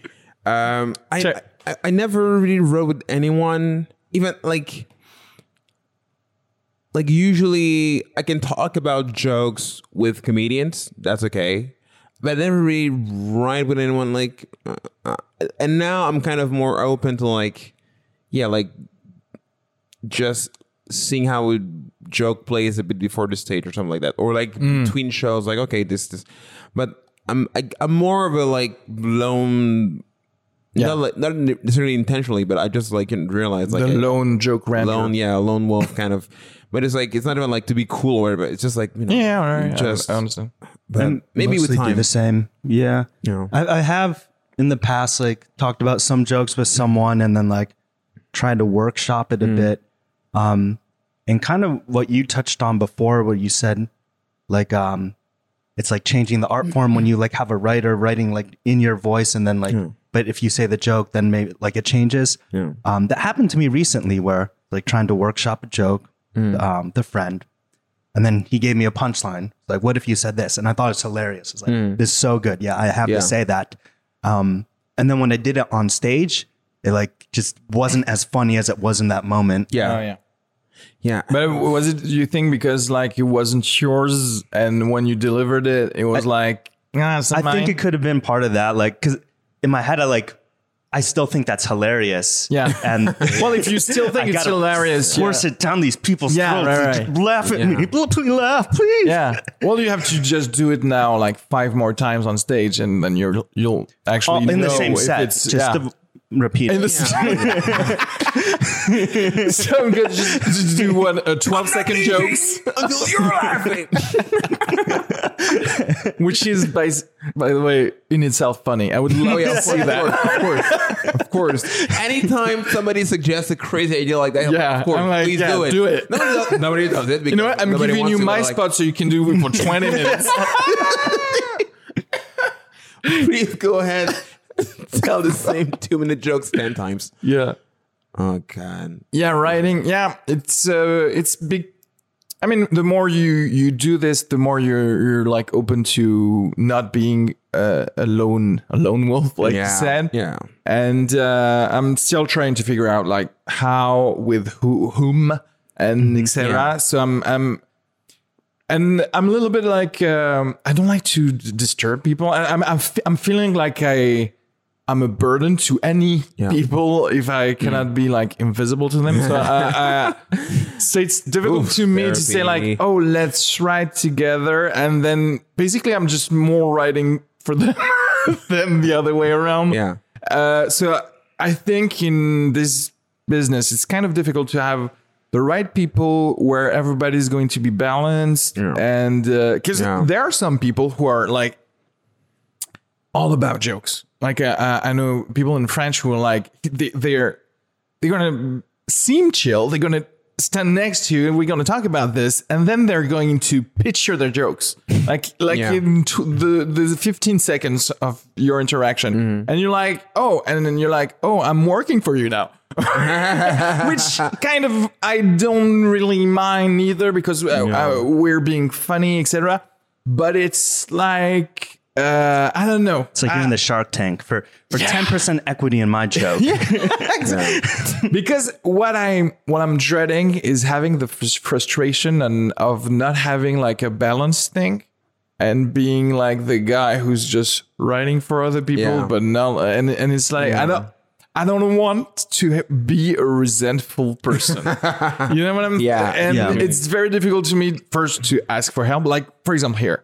Um, I, Sure. I I never really wrote with anyone. Even like like usually I can talk about jokes with comedians. That's okay. But I never really write with anyone like. Uh, uh, and now I'm kind of more open to like, yeah, like just seeing how a joke plays a bit before the stage or something like that, or like between shows. Like, okay, this this, but I'm I, I'm more of a like lone. Not, like, not necessarily intentionally, but I just like didn't realize like the I- lone joke ranter. lone, yeah, lone wolf kind of. But it's like it's not even like to be cool or whatever. It's just like you know, Yeah, all right. Just I, I understand. but And maybe with mostly do time. the same. Yeah. Yeah. I, I have in the past like talked about some jokes with someone and then like tried to workshop it a bit. Um, and kind of what you touched on before, what you said, like um, it's like changing the art form when you like have a writer writing like in your voice and then like, but if you say the joke, then maybe like it changes. Yeah. Um, that happened to me recently where like trying to workshop a joke, um, the friend, and then he gave me a punchline. Like, what if you said this? And I thought it was hilarious. It's like, this is so good. Yeah, I have Yeah. to say that. Um, and then when I did it on stage, it like just wasn't as funny as it was in that moment. yeah, Oh yeah. yeah. But was it you think because like it wasn't yours, and when you delivered it, it was like ah, it's I not think it could have been part of that. Like, cause in my head, I like, I still think that's hilarious. Yeah. And <laughs> Well, if you still <laughs> think I it's gotta hilarious, force yeah. it down these people's Yeah, throats. right, and right. just Laugh at Yeah. me. Please laugh, please. Yeah. <laughs> Well, you have to just do it now, like five more times on stage, and then you're you'll All actually oh, in the same if set. It's, Just yeah. to repeat. In it. the so I'm gonna just, just do one a 12 second jokes, Until you're laughing. Which is by by the way in itself funny. I would love Oh yeah, to see that. of course, of course. Anytime somebody suggests a crazy idea like that, Yeah, of course, I'm like, please yeah, do it. do it. Nobody does, nobody does it. You know what? I'm giving you my spot so you can do it for 20 <laughs> minutes. Please go ahead. Tell the same two minute jokes ten times. yeah. Oh god. Yeah, writing. Yeah, it's uh, it's big. I mean, the more you you do this, the more you're you're like open to not being uh, a lone a lone wolf, like Yeah, you said. yeah. And uh, I'm still trying to figure out like how with who whom and etc. Mm-hmm. yeah. So I'm I'm. And I'm a little bit like um, I don't like to d- disturb people. I, I'm I'm, f- I'm feeling like I I'm a burden to any Yeah. people if I cannot be like invisible to them. So, uh, <laughs> uh, so it's difficult Oof, to me to say like, oh, let's write together, and then basically I'm just more writing for them <laughs> than the other way around. Yeah. Uh, so I think in this business, it's kind of difficult to have the right people where everybody's going to be balanced, Yeah. and because Yeah. there are some people who are like all about jokes. Like uh, uh, I know people in French who are like they, they're they're gonna seem chill. They're gonna stand next to you, and we're gonna talk about this, and then they're going to picture their jokes, like like Yeah. in t- the the 15 seconds of your interaction, Mm-hmm. and you're like, oh, and then you're like, oh, I'm working for you now. <laughs> Which kind of I don't really mind either because uh, uh, we're being funny, etc. But it's like uh, I don't know. It's like you're in the Shark Tank for for ten percent equity in my joke. <laughs> <laughs> <laughs> because what I'm what I'm dreading is having the frustration and of not having like a balanced thing and being like the guy who's just writing for other people Yeah. but no and and it's like I don't I don't want to be a resentful person. you know what I'm Yeah. And Yeah. it's very difficult to me first to ask for help. Like, for example, here,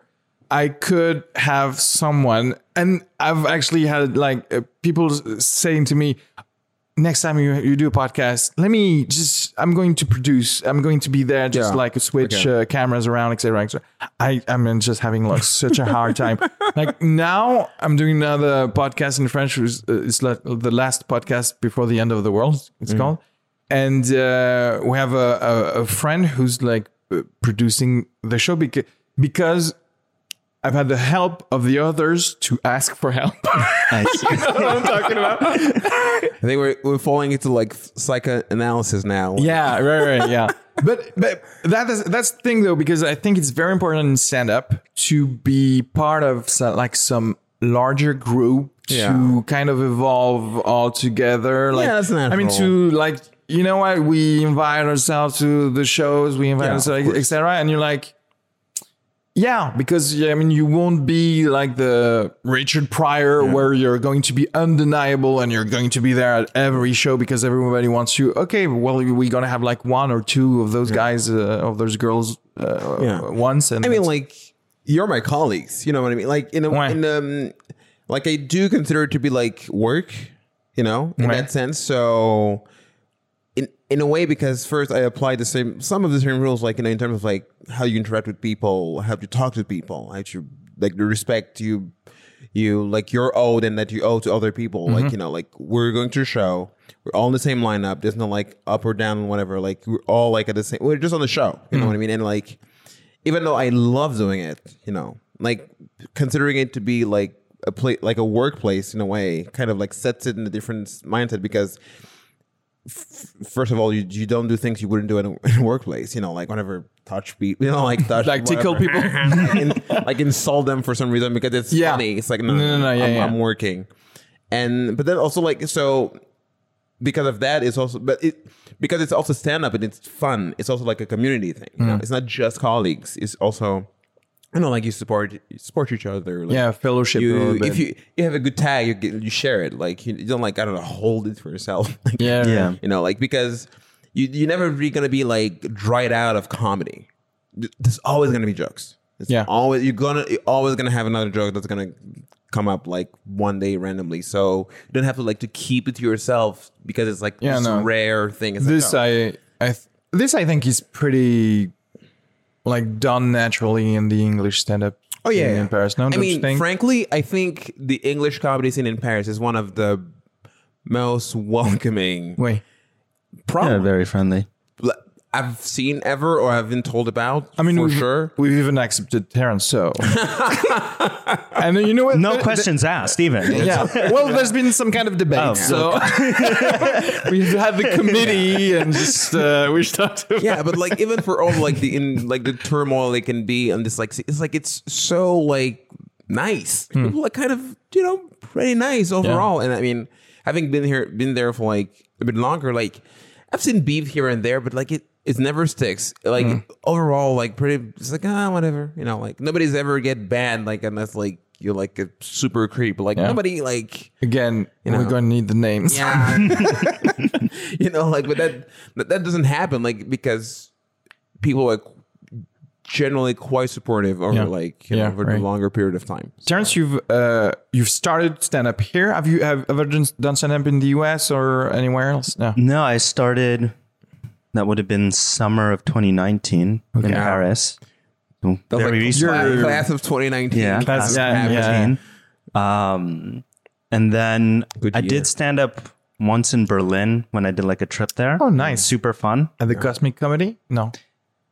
I could have someone, and I've actually had like uh, people saying to me, next time you, you do a podcast, let me just, I'm going to produce, I'm going to be there, just Yeah. like switch Okay. uh, cameras around, etc. etc. I, I'm just having like such a hard time. <laughs> like now I'm doing another podcast in French, is uh, it's like the last podcast before the end of the world, it's called. And uh, we have a, a, a friend who's like uh, producing the show because, because I've had the help of the others to ask for help. <laughs> I <laughs> see. what I'm talking about. <laughs> I think we're we're falling into like psychoanalysis now. Yeah, right, right, yeah. But but that is that's the thing though because I think it's very important in stand up to be part of so, like some larger group to kind of evolve all together. Like that's I mean to like you know what we invite ourselves to the shows, we invite Yeah, ourselves, etc. And you're like. Yeah, because I mean, you won't be like the Richard Pryor, where you're going to be undeniable and you're going to be there at every show because everybody wants you. Okay, well, we're gonna have like one or two of those guys, uh, of those girls, uh, Yeah. once. And I mean, like you're my colleagues. You know what I mean? Like in a, in um, like I do consider it to be like work. You know, in that sense. So, in a way, because first I applied the same some of the same rules, like you know, in terms of like how you interact with people, how you talk to people, how you like the respect you you like you're owed and that you owe to other people. Like mm-hmm. you know, like we're going to a show. We're all in the same lineup. There's no like up or down, whatever. Like we're all like at the same. We're just on the show. You know what I mm. mean? And like even though I love doing it, you know, like considering it to be like a place, like a workplace in a way, kind of like sets it in a different mindset because. F- First of all, you, you don't do things you wouldn't do in a, in a workplace. You know, like whenever touch people, you know, like touch, Like tickle whatever. people? <laughs> In- like insult them for some reason because it's Yeah. funny. It's like no, No, no, no, yeah, I'm, yeah. I'm working, and but then also like so because of that it's also but it because it's also stand up and it's fun it's also like a community thing you Mm. know it's not just colleagues it's also you know like you support you support each other like yeah, fellowship. a you, little bit. if you you have a good tag you get, you share it like you, you don't like I don't know hold it for yourself <laughs> like, yeah, Yeah. you know like because you you're never really gonna be like dried out of comedy there's always gonna be jokes it's Yeah. always you're gonna you're always gonna have another joke that's gonna come up like one day randomly so you don't have to like to keep it to yourself because it's like Yeah, this no. rare thing it's this like, oh, I I th- this I think is pretty like done naturally in the English stand up. oh yeah, in, yeah. Paris. No, I don't you mean think? frankly I think the English comedy scene in Paris is one of the most welcoming Wait, probably Yeah, very friendly. I've seen ever or have been told about. I mean, for we've, sure. we've even accepted Terrence. So, <laughs> and then you know what? No The- the- questions asked, even. yeah. Well, there's been some kind of debate. Oh, so <laughs> we've had the committee and just uh, we started. yeah, but like even for all like the in like the turmoil it can be and this like it's like it's so like nice. Hmm. People are kind of you know pretty nice overall. And I mean, having been here, been there for like a bit longer, like I've seen beef here and there, but like it. It never sticks. Like Hmm. overall, like pretty. It's like ah, whatever. You know, like nobody's ever get banned. Like unless like you're like a super creep. Like Yeah. nobody like Again, You know. we're going to need the names. Yeah. <laughs> you know, like, but that, that that doesn't happen, like, because people are generally quite supportive over Yeah. like you Yeah, know, over right. a longer period of time. Terrence, you've uh, you've started stand up here. Have you have ever done- done stand up in the US or anywhere else? No. No, I started. That would have been summer of 2019 in Paris. So That very like recent. class, class of 2019. Yeah, Class- class yeah, yeah. Um, and then Good I year. did stand up once in Berlin when I did like a trip there. Oh, nice. super fun. At the Cosmic Comedy? No.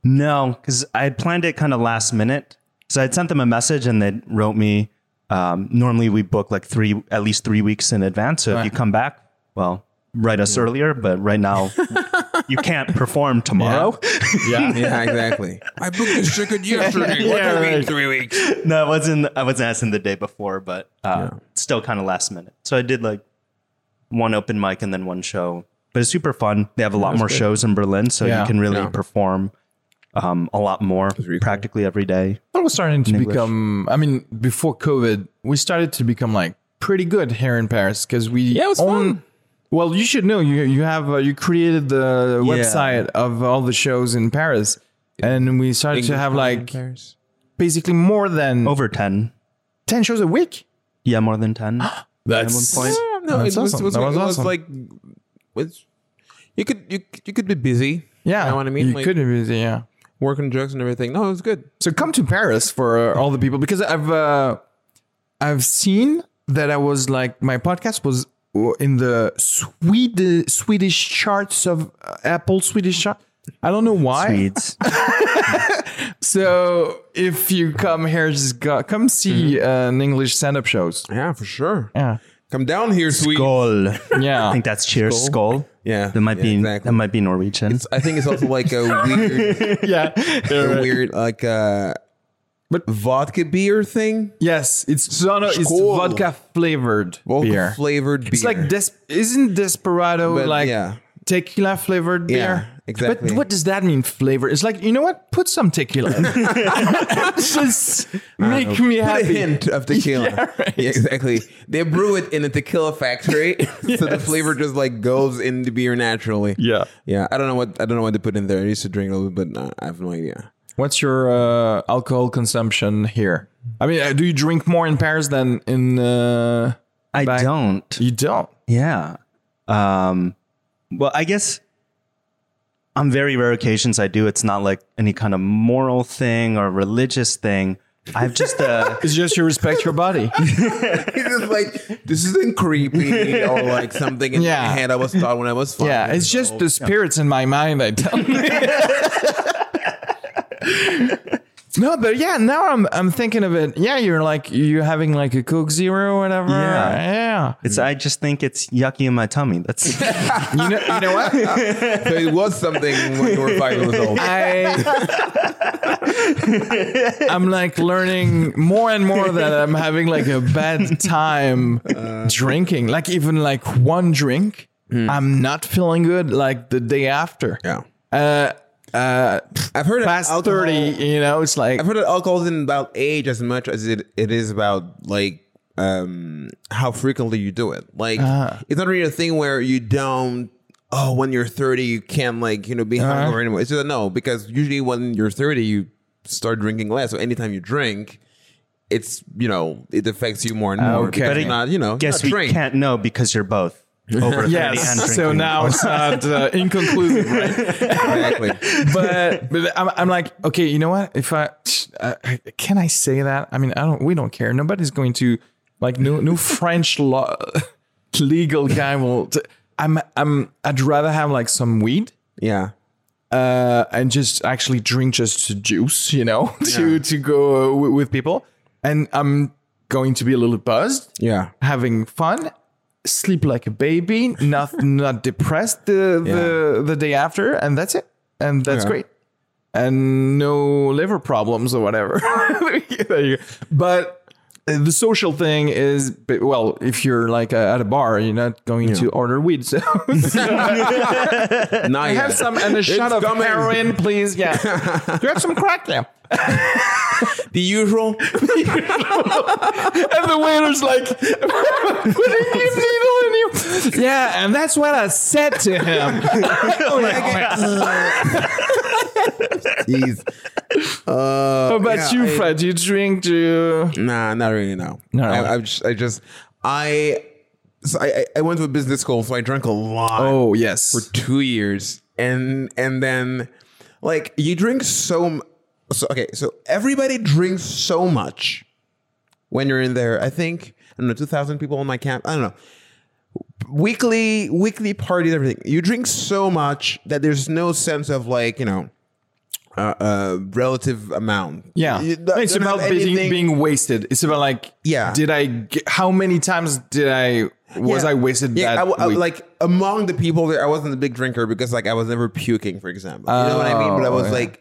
No, because I had planned it kind of last minute. So I'd sent them a message and they wrote me. Um, normally we book like three, at least three weeks in advance. So if you come back, well, write us earlier. But right now, you can't perform tomorrow. Yeah. yeah, <laughs> exactly. I booked this ticket yesterday. What Yeah, a week, right. three weeks. no, I wasn't. I wasn't asking the day before, but uh, still kind of last minute. So I did like one open mic and then one show. But it's super fun. They have a lot more shows in Berlin, so Yeah. you can really Yeah. perform um, a lot more, really cool. practically every day. It was starting to English. become. I mean, before COVID, we started to become like pretty good here in Paris because we Yeah, it was own fun. Well, you should know you you have uh, you created the Yeah. website of all the shows in Paris, and we started to have like basically more than Over 10. ten shows a week. Yeah, more than 10. <gasps> That's point. no, That's it was, awesome. was, That it was was awesome. like was you could you you could be busy. yeah. you know what I mean. You Like, could be busy, yeah. working drugs and everything. No, it was good. So come to Paris for uh, all the people because I've uh, I've seen that I was like my podcast was in the Swede Swedish charts of uh, Apple Swedish chart. I don't know why. Swedes. <laughs> So if you come here, just go, come see Mm-hmm. uh, an English stand-up shows. Yeah, for sure. Yeah, Come down here, sweet. Skål. yeah. I think that's cheers. Skål. Yeah, That might yeah, be exactly. that might be Norwegian. I think it's also like a weird, <laughs> yeah. a weird like uh, But- vodka beer thing. Yes, it's no, it's vodka flavored Vodka beer. flavored beer. It's like des- isn't Desperado But, like yeah. tequila flavored beer? Yeah, exactly. But what does that mean? Flavor? It's like you know what? Put some tequila. <laughs> Just make me Put a hint of <laughs> tequila. Yeah, right. Yeah, exactly. They brew it in a tequila factory, <laughs> so the flavor just like goes in the beer naturally. Yeah. yeah. I don't know what I don't know what they put in there. I used to drink a little bit, but uh, I have no idea. What's your uh, alcohol consumption here? I mean, uh, do you drink more in Paris than in? Uh, I back- don't. You don't. Yeah. Um, well, I guess on very rare occasions I do. It's not like any kind of moral thing or religious thing. I've just uh, <laughs> It's just you respect your body. <laughs> It's just like this isn't creepy or like something in Yeah. my head I was taught when I was five. yeah, it's just the spirits in my mind. I tell you. <laughs> <laughs> No, but yeah, now I'm I'm thinking of it. Yeah, you're like you're having like a Coke Zero or whatever. Yeah. yeah. it's I just think it's yucky in my tummy. That's <laughs> You know, you know what? so it was something when you were five years old. I I'm like learning more and more that I'm having like a bad time drinking. Like even like one drink, I'm not feeling good. Like the day after. Yeah. Uh, uh, I've heard past alcohol- thirty, you know, it's like I've heard that alcohol isn't about age as much as it, it is about like um how frequently you do it. Like it's not really a thing where you don't oh when you're 30 you can't like you know be hungover anymore. It's just no because usually when you're 30 you start drinking less. So anytime you drink, it's you know it affects you more and more. Okay. But it- not you know guess we drink. can't know because you're both over <laughs> 30 and yes. So now it's not uh, <laughs> inconclusive, right? exactly. but but I'm, I'm like, okay, you know what? If I uh, can I say that? I mean, I don't. We don't care. Nobody's going to like no no French law <laughs> legal guy will. T- I'm I'm. I'd rather have like some weed. Yeah. Uh, and just actually drink just juice, you know, to to go uh, w- with people, and I'm going to be a little buzzed, Yeah. having fun, sleep like a baby, not <laughs> not depressed the the, the day after, and that's it. And that's Yeah. great. And no liver problems or whatever. <laughs> There you go. but the social thing is well, if you're like uh, at a bar, you're not going to order weed. So, Now <laughs> have some and a shot of coming. heroin, please. Yeah. Do <laughs> you have some crack there? The usual. <laughs> And the waiter's like, putting his needle in you. Yeah, and that's what I said to him. I'm like, Jeez. <laughs> Uh, How about yeah, you, I- Fred? You drink to Nah, not really. No, No. I, I just, I just, I, so I, I- I went to a business school, so I drank a lot Oh yes. for two years, and and then, like, you drink so, m- so okay, so everybody drinks so much when you're in there. I think I don't know, two thousand people on my camp. I don't know. Weekly, weekly parties, everything. You drink so much that there's no sense of like you know. Uh, uh, relative amount. Yeah, don't- it's about being, being wasted. It's about like, Yeah. did I? Get, how many times did I? Was Yeah. I wasted Yeah, that I I- like among the people there, I wasn't a big drinker because like I was never puking, for example. You know what I mean? But I was Oh, yeah. like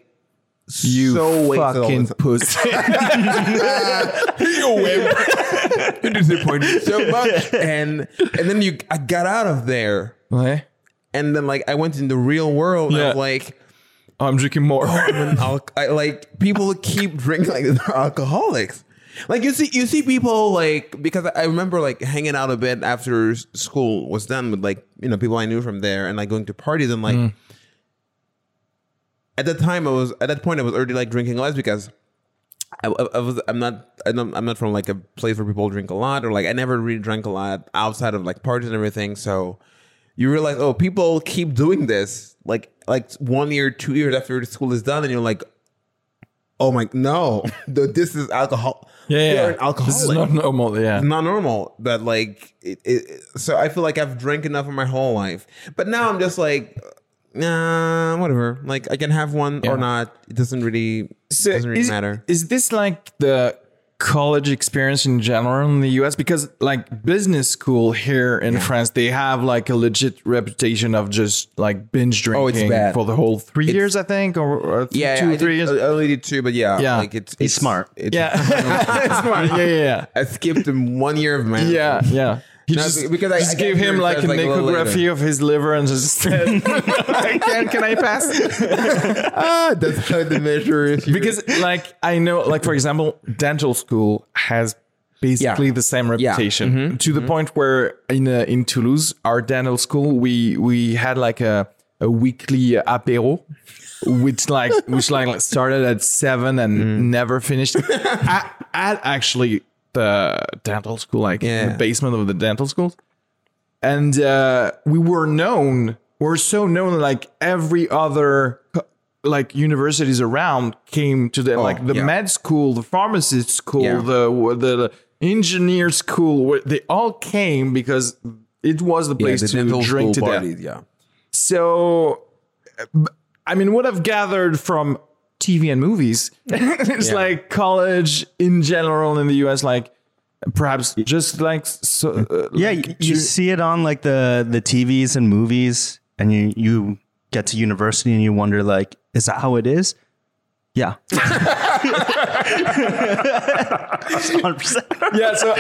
you so wasted all the fucking pussy. <laughs> you wimp. you disappointed so much, and and then you, I got out of there, What? and then like I went in the real world. Yeah. of like, Oh, I'm drinking more. I'm an al- I, like people keep <laughs> drinking like they're alcoholics. Like you see, you see people like because I remember like hanging out a bit after school was done with like you know people I knew from there and like going to parties and like mm. at that time I was at that point I was already like drinking less because I, I, I was I'm not I don't, I'm not from like a place where people drink a lot or like I never really drank a lot outside of like parties and everything so you realize oh people keep doing this like like one year two years after the school is done and you're like oh my no <laughs> this is alcohol Yeah, They're yeah. an alcoholic This is not normal. Yeah. it's not normal but like it, it, so i feel like i've drank enough in my whole life but now i'm just like nah whatever like i can have one Yeah. or not it doesn't really So doesn't really is, matter Is this like the college experience in general in the US? Because like business school here in France, they have like a legit reputation of just like binge drinking Oh, it's bad. for the whole three years, I think, or, or yeah two, I three did, years. I only did two but yeah Yeah. like it's He's it's smart. it's, yeah, <laughs> <laughs> smart. Yeah, yeah, yeah. i skipped one year of man Yeah, yeah. You No, just, because I- just I gave him like a as, like, a of his liver and just said, <laughs> can, can I pass? <laughs> ah, that's how the measure is because like I know, like for example, dental school has basically Yeah. the same Yeah. reputation Mm-hmm. to the point where in uh, in Toulouse, our dental school, we we had like a a weekly apéro. Which like which like started at seven and Mm-hmm. never finished <laughs> at, at actually the dental school, like Yeah. the basement of the dental school and uh, we were known we're so known like every other like universities around came to the like the Oh, yeah. med school the pharmacist school Yeah. the the engineer school they all came because it was the yeah, place the to drink to death yeah so i mean what i've gathered from tv and movies <laughs> it's Yeah. like college in general in the us like perhaps just like so uh, Yeah, like you, you see it on like the the TVs and movies, and you you get to university and you wonder like, is that how it is? Yeah. <laughs> 100%. yeah so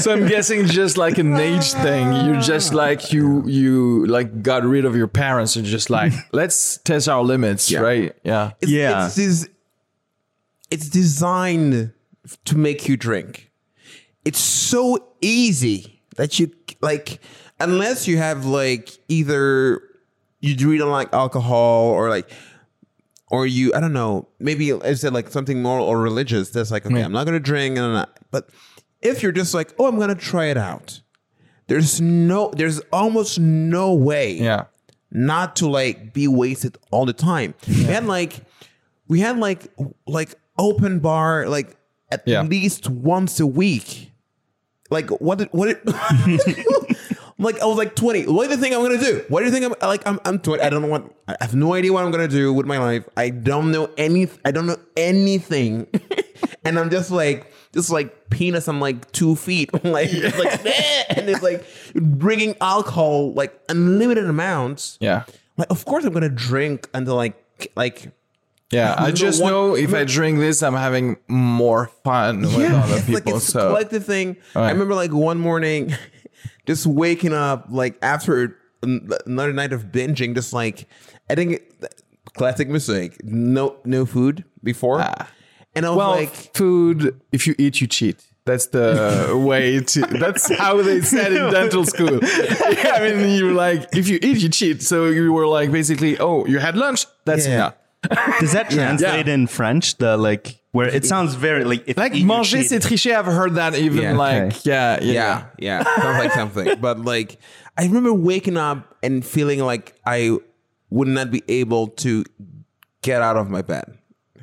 so i'm guessing just like an age thing you're just like you you like got rid of your parents and just like <laughs> let's test our limits right yeah It's, Yeah. It's, des- it's designed to make you drink. It's so easy that you like, unless you have like either you really don't like alcohol or like, or you, I don't know, maybe I said like something moral or religious. That's like, okay, I'm not to drink. And but if you're just like, oh, I'm to try it out. There's no, there's almost no way yeah not to like be wasted all the time. We had like we had like like open bar like at Yeah. least once a week. Like what did what did <laughs> <laughs> like I was like 20. What do you think I'm gonna do? What do you think I'm like I'm I'm 20. I don't know what I have no idea what I'm gonna do with my life. I don't know any I don't know anything. <laughs> and I'm just like just like penis I'm like two feet. <laughs> like it's like and it's like bringing alcohol like unlimited amounts. yeah Like of course I'm gonna drink until like like yeah i just one- know if i drink this i'm having more fun with other it's like people it's a so collective thing. I remember like one morning, just waking up like after another night of binging, just like I think classic mistake. No, no food before, ah. and I was well like, food if you eat you cheat. That's the <laughs> way to that's how they said in dental school. Yeah, <laughs> i mean you were like if you eat you cheat. So you were like basically oh you had lunch that's Yeah. enough <laughs> Does that translate Yeah. in French? The like where it sounds very like if like you manger c'est tricher i've heard that even Yeah, like okay. yeah yeah, yeah, yeah, sounds like something. <laughs> But like, I remember waking up and feeling like I would not be able to get out of my bed.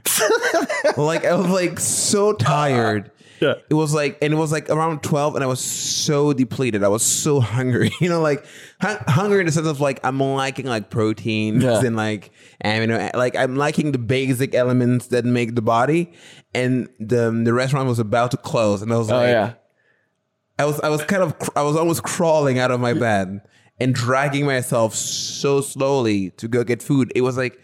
<laughs> like I was like so tired. Yeah. It was like, and it was like around 12 and I was so depleted. I was so <laughs> hungry, you know, like hun- hungry in the sense of like, I'm liking like proteins Yeah. and like, know, like I'm liking the basic elements that make the body. And the, the restaurant was about to close and I was oh like, yeah I was I was kind of cr- I was almost crawling out of my bed and dragging myself so slowly to go get food. It was like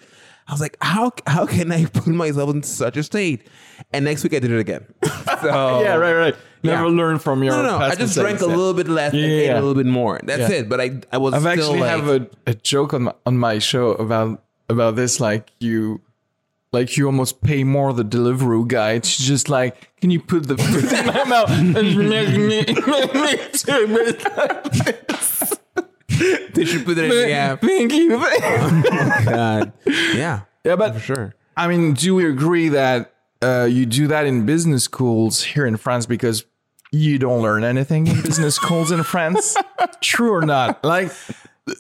I was like, how how can I put myself in such a state? And next week I did it again. <laughs> so yeah right right never. Yeah. learn from your no, no, no. I just drank a little bit less Yeah, and ate a little bit more. That's it. But I I was I've still actually like, have a, a joke on my, on my show about about this like you like you almost pay more the delivery guy. It's just like, can you put the food in my mouth and make me, <laughs> make me <laughs> They should put it in the app. Thank you. <laughs> Oh God. Yeah. yeah, but For sure. I mean, do we agree that uh, you do that in business schools here in France because you don't learn anything in business <laughs> schools in France? True or not? Like,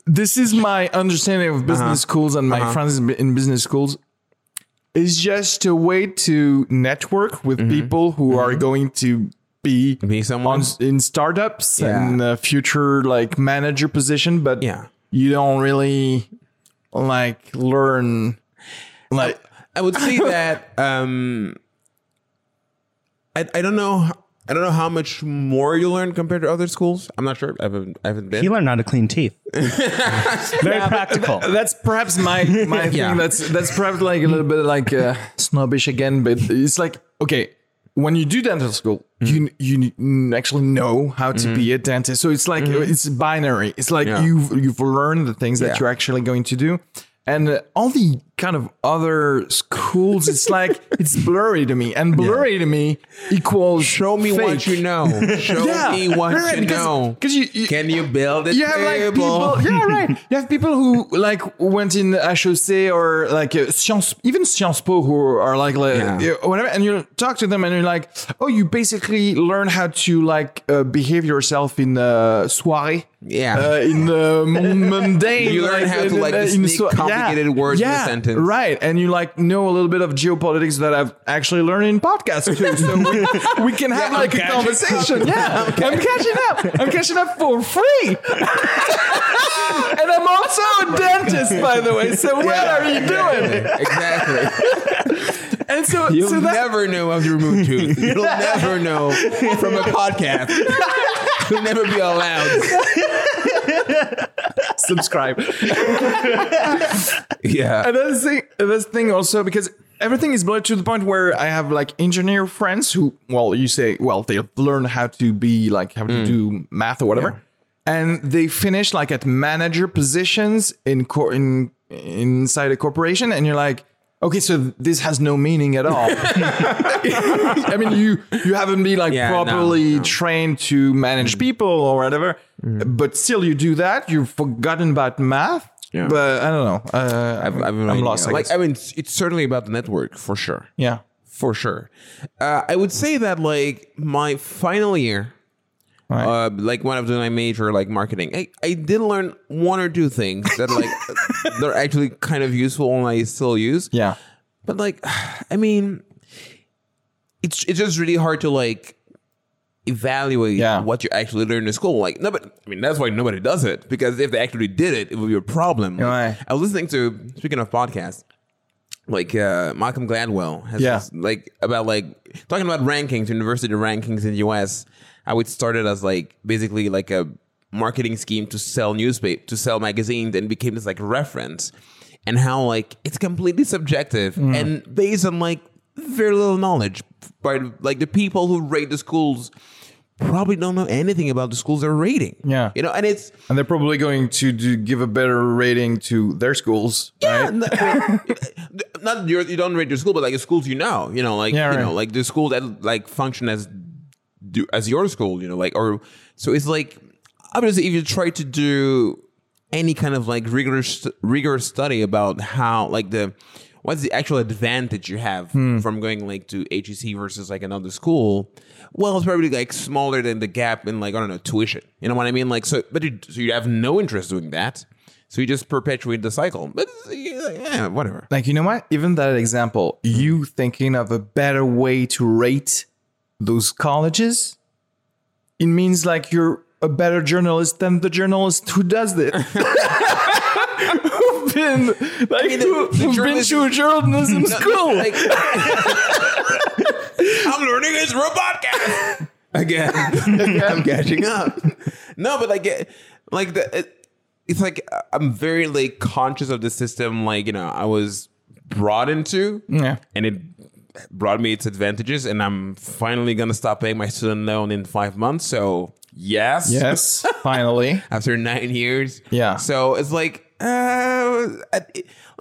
this is my understanding of business uh-huh. schools and my uh-huh. friends in in business schools. Is just a way to network with mm-hmm. people who are mm-hmm. going to be Be someone. on in startups Yeah. and future like manager position, but Yeah. you don't really like learn like I would say <laughs> that um, I I don't know I don't know how much more you learn compared to other schools. I'm not sure. I haven't I haven't been. He learned how to clean teeth. <laughs> Very practical. that's perhaps my my <laughs> Yeah. thing. That's that's perhaps like a little bit like uh, snobbish again, but it's like okay, when you do dental school, you mm. you actually know how to be mm. a dentist. So it's like mm-hmm. it's binary. It's like Yeah. you've you've learned the things that you're actually going to do. And all the kind of other schools, it's like <laughs> it's blurry to me, and blurry to me equals Show me what you know. <laughs> Show Yeah. me what Right, you because- know. because you- you- Can you build a you have like people, yeah, right. <laughs> You have people who like went in HEC or like uh, even Sciences Po, who are like, like Yeah. whatever, and you talk to them and you're like, oh, you basically learn how to like uh, behave yourself in uh, soirée. Yeah. uh, in the <laughs> mundane. You learn how to, like, in- in sneak so- complicated words in a sentence. right? And you like know a little bit of geopolitics that I've actually learned in podcasts too. So we, <laughs> we can have Yeah, like <laughs> I'm a conversation. up. Yeah, I'm, catching up. I'm catching up for free. and I'm also a dentist, by the way. So what are you doing? Exactly. And so, <laughs> You'll so that, never know how to remove tooth. <laughs> You'll never know from a podcast. <laughs> You'll never be allowed. subscribe. Yeah. And that's the thing, that's the thing also because everything is blurred to the point where I have like engineer friends who, well, you say, well, they learn how to be like how to mm. do math or whatever, and they finish like at manager positions in cor- in inside a corporation, and you're like. Okay, so this has no meaning at all. <laughs> I mean, you you haven't been like Yeah, no, properly no. trained to manage people or whatever, but still you do that. You've forgotten about math. Yeah. But I don't know. Uh, I've, I've I'm lost. I Like, guess. I mean, it's, it's certainly about the network for sure. yeah. For sure. Uh, I would say that, like, my final year, Right. uh, like when I was doing my major, like marketing, I, I did learn one or two things that, like, <laughs> they're actually kind of useful and I still use. Yeah. But like, <sighs> I mean, it's it's just really hard to like evaluate Yeah. what you actually learned in school. Like, no, but I mean, that's why nobody does it because if they actually did it, it would be a problem. Right. I was listening to speaking of podcasts, like uh, Malcolm Gladwell has Yeah. this, like about like talking about rankings, university rankings in the US. How it started as like basically like a marketing scheme to sell newspaper to sell magazines and became this like reference and how like it's completely subjective Mm. and based on like very little knowledge by like the people who rate the schools probably don't know anything about the schools they're rating Yeah. you know and it's And they're probably going to do, give a better rating to their schools. Yeah, right? n- I mean, <laughs> not your, you don't rate your school, but like the schools you know, you know, like Yeah, you right. know, like the school that like function as do, as your school, you know, like or so it's like obviously if you try to do any kind of like rigorous rigorous study about how like the what's the actual advantage you have Hmm. from going like to HEC versus like another school? Well, it's probably like smaller than the gap in like I don't know tuition. You know what I mean? Like so, but you, so you have no interest doing that. So you just perpetuate the cycle. But yeah, whatever. Like, you know what? Even that example, you thinking of a better way to rate those colleges, it means like you're a better journalist than the journalist who does it. <laughs> who've been, like, mean, the- who, the who've been journalist- to a journalism school. Like, <laughs> I'm learning this for a podcast again. <laughs> I'm catching up. No, but like, like the, it, it's like I'm very like conscious of the system. Like you know, I was brought into, Yeah. and it brought me its advantages. And I'm finally gonna stop paying my student loan in five months. So yes, yes, <laughs> finally. after nine years. Yeah. So it's like, uh,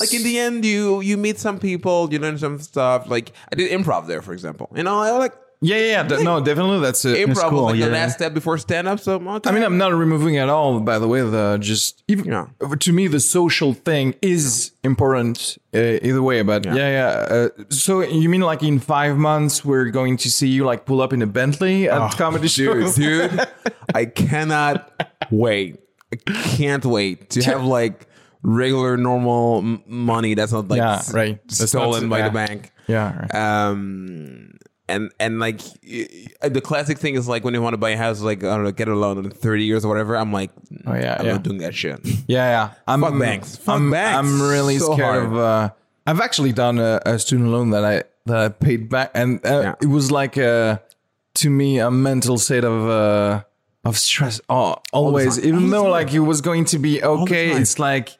like in the end, you you meet some people, you learn some stuff. Like I did improv there, for example. You know, I like Yeah, yeah, yeah. no, definitely. That's it. improv cool, was like yeah. the last step before stand up. So. I mean, I'm not removing at all. By the way, the just even Yeah. to me, the social thing is important uh, either way. But yeah, yeah. Uh, so you mean like in five months we're going to see you like pull up in a Bentley at comedy dude, shows? dude, I cannot wait. I can't wait to have <laughs> like regular, normal m- money that's not like Yeah, s- right. That's stolen not- by yeah. the bank. Yeah, right. Um, and and like the classic thing is like when you want to buy a house, like I don't know, get a loan in thirty years or whatever. I'm like, Oh, yeah, I'm yeah. not doing that shit. <laughs> Yeah, yeah. I'm, Fuck banks. Fuck I'm, banks. I'm really So scared hard. of. Uh, I've actually done a, a student loan that I that I paid back, and uh, Yeah. it was like a, to me a mental state of uh, of stress. Oh, always, even though like it was going to be okay, it's like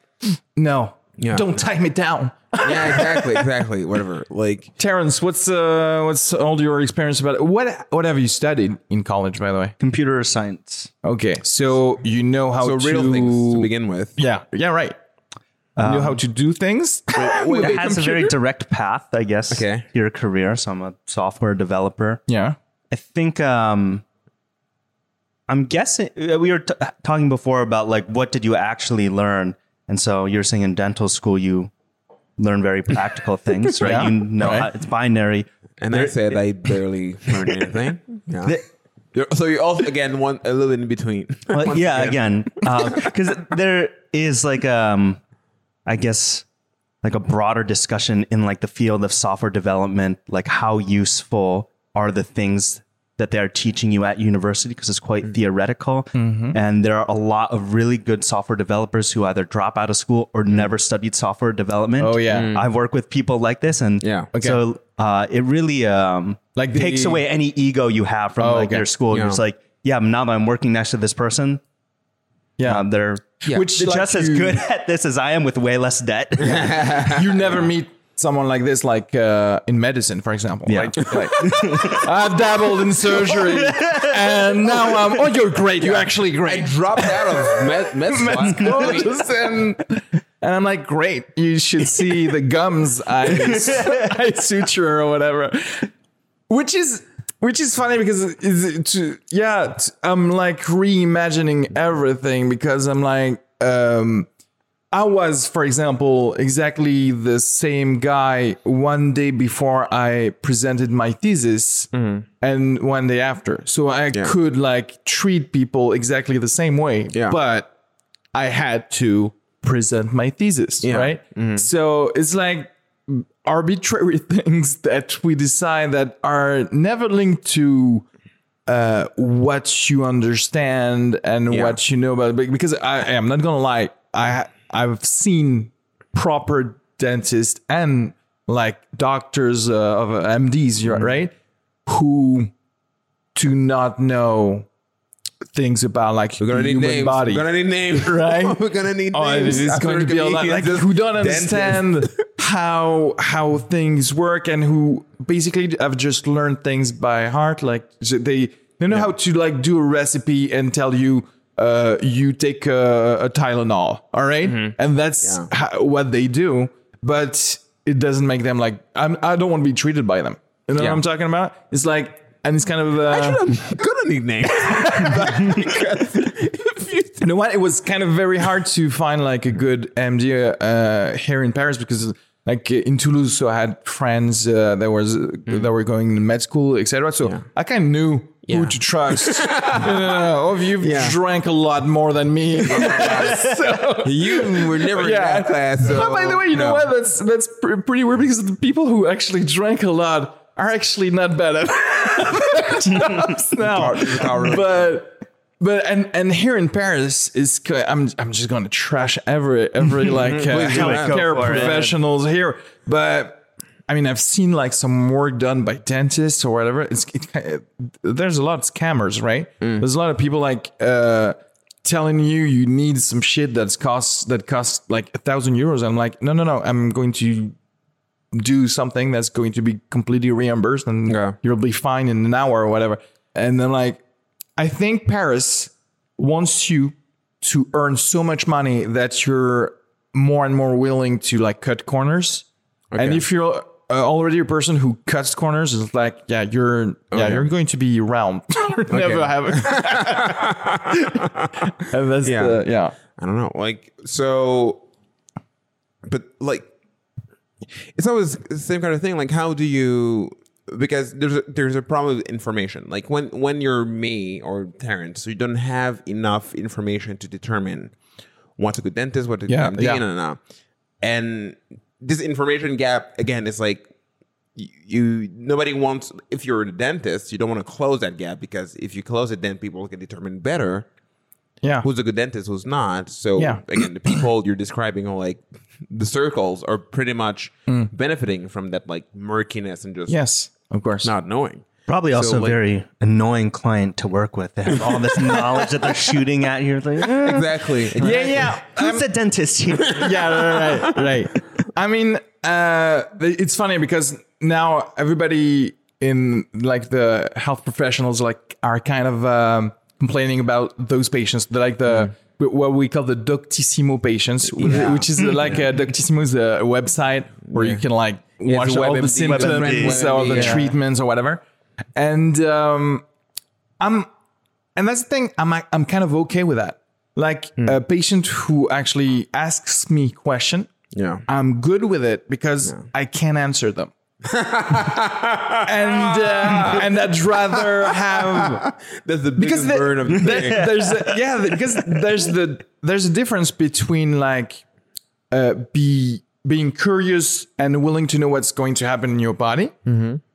no, Yeah. don't tie me down. <laughs> yeah, exactly, exactly. Whatever. Like Terrence, what's uh, what's all your experience about it? What what have you studied in college, by the way? Computer science. Okay, so you know how so to real things to begin with. Yeah, yeah, right. you know how to do things. <laughs> <laughs> with It a has a very direct path, I guess, Okay. your career. So I'm a software developer. Yeah. I think um, I'm guessing uh, we were t- talking before about like what did you actually learn, and so you're saying in dental school you learn very practical <laughs> things, right? Yeah, you know right. how it's binary. And I said I barely learned anything. Yeah. You're- so you're also again one a little in between. Well, <laughs> yeah, again, because <laughs> there is like um, I guess like a broader discussion in like the field of software development, like how useful are the things that they are teaching you at university because it's quite theoretical, and there are a lot of really good software developers who either drop out of school or never studied software development. Oh, yeah. I've worked with people like this, and Yeah. Okay. so uh, it really um, Like the- takes away any ego you have from Oh, like okay. your school. Yeah. You're just like, yeah, now that I'm working next to this person, Yeah. um, they're Which they're like, just as good <laughs> at this as I am with way less debt. <laughs> you never meet someone like this, like uh, in medicine, for example. Yeah. Like, <laughs> like, I've dabbled in surgery, and now I'm. Oh, you're great. You're actually great. I dropped out of med, <laughs> med school. and, and I'm like, great. You should see the gums I, <laughs> I suture or whatever. Which is which is funny because it's to yeah t- I'm like reimagining everything because I'm like um I was for example exactly the same guy one day before I presented my thesis and one day after so I could like treat people exactly the same way Yeah. but I had to present my thesis Yeah. right so it's like arbitrary <laughs> things that we decide that are never linked to uh, what you understand and Yeah. what you know about it. Because I am not gonna lie, I I've seen proper dentists and like doctors uh, of uh, MDs, Mm-hmm. right, who do not know things about like We're gonna the need human names. body. We're gonna need names. <laughs> Right? <laughs> We're gonna need Oh, names. it's going to be a lot like who don't understand how how things work and who basically have just learned things by heart. Like they they know how to like do a recipe and tell you uh you take a, a Tylenol, all right? and that's Mm-hmm. Yeah. how, what they do. But it doesn't make them like I'm. I don't want to be treated by them. You know Yeah. what I'm talking about? It's like and it's kind of. Uh, I'm gonna need names. you know what? It was kind of very hard to find like a good MD uh, here in Paris because like in Toulouse, so I had friends uh, that was that were going to med school, etc. So I kind of knew Yeah. who to trust. <laughs> oh, you've Yeah. drank a lot more than me. <laughs> you were never in that class. So Oh, by the way, you know what? That's that's pr- pretty weird because the people who actually drank a lot are actually not bad at their jobs now. But but and and here in Paris is I'm I'm just gonna trash every every <laughs> like uh, Please do it. healthcare Go for it. professionals here, but. I mean, I've seen like some work done by dentists or whatever. It's it, there's a lot of scammers, right? There's a lot of people like uh, telling you you need some shit that's costs that costs like a thousand euros. I'm like, no, no, no. I'm going to do something that's going to be completely reimbursed, and Yeah. you'll be fine in an hour or whatever. And then like, I think Paris wants you to earn so much money that you're more and more willing to like cut corners. And if you're uh, already a person who cuts corners, is like yeah, you're yeah, you're going to be round. <laughs> Never have. <laughs> and that's Yeah. the, yeah. I don't know. Like so but like it's always the same kind of thing. Like how do you because there's a, there's a problem with information. Like when when you're me or Terrence, you don't have enough information to determine what's a good dentist, what a Yeah, good yeah. no, no, no. And this information gap again is like you, you nobody wants if you're a dentist, you don't want to close that gap because if you close it, then people can determine better Yeah. who's a good dentist, who's not. So Yeah. <clears throat> again, the people you're describing are like the circles are pretty much Mm. benefiting from that like murkiness and just yes, of course. not knowing. Probably also a like- very annoying client to work with. They have all this <laughs> knowledge that they're shooting at you. Like, eh, Exactly. Yeah, yeah. who's the dentist here? <laughs> yeah, right, right, right. I mean, uh, it's funny because now everybody in like the health professionals like are kind of um, complaining about those patients, like the what we call the Doctissimo patients, which is like uh, Doctissimo is a website where you can like Yeah, watch a all the symptoms or the yeah. treatments or whatever, and um, I'm and that's the thing i'm i'm kind of okay with that. Like a patient who actually asks me question Yeah. i'm good with it because i can't answer them. And uh, and i'd rather have <laughs> That's the biggest the- burn of the the- there's a, yeah because there's the there's a difference between like uh, be being curious and willing to know what's going to happen in your body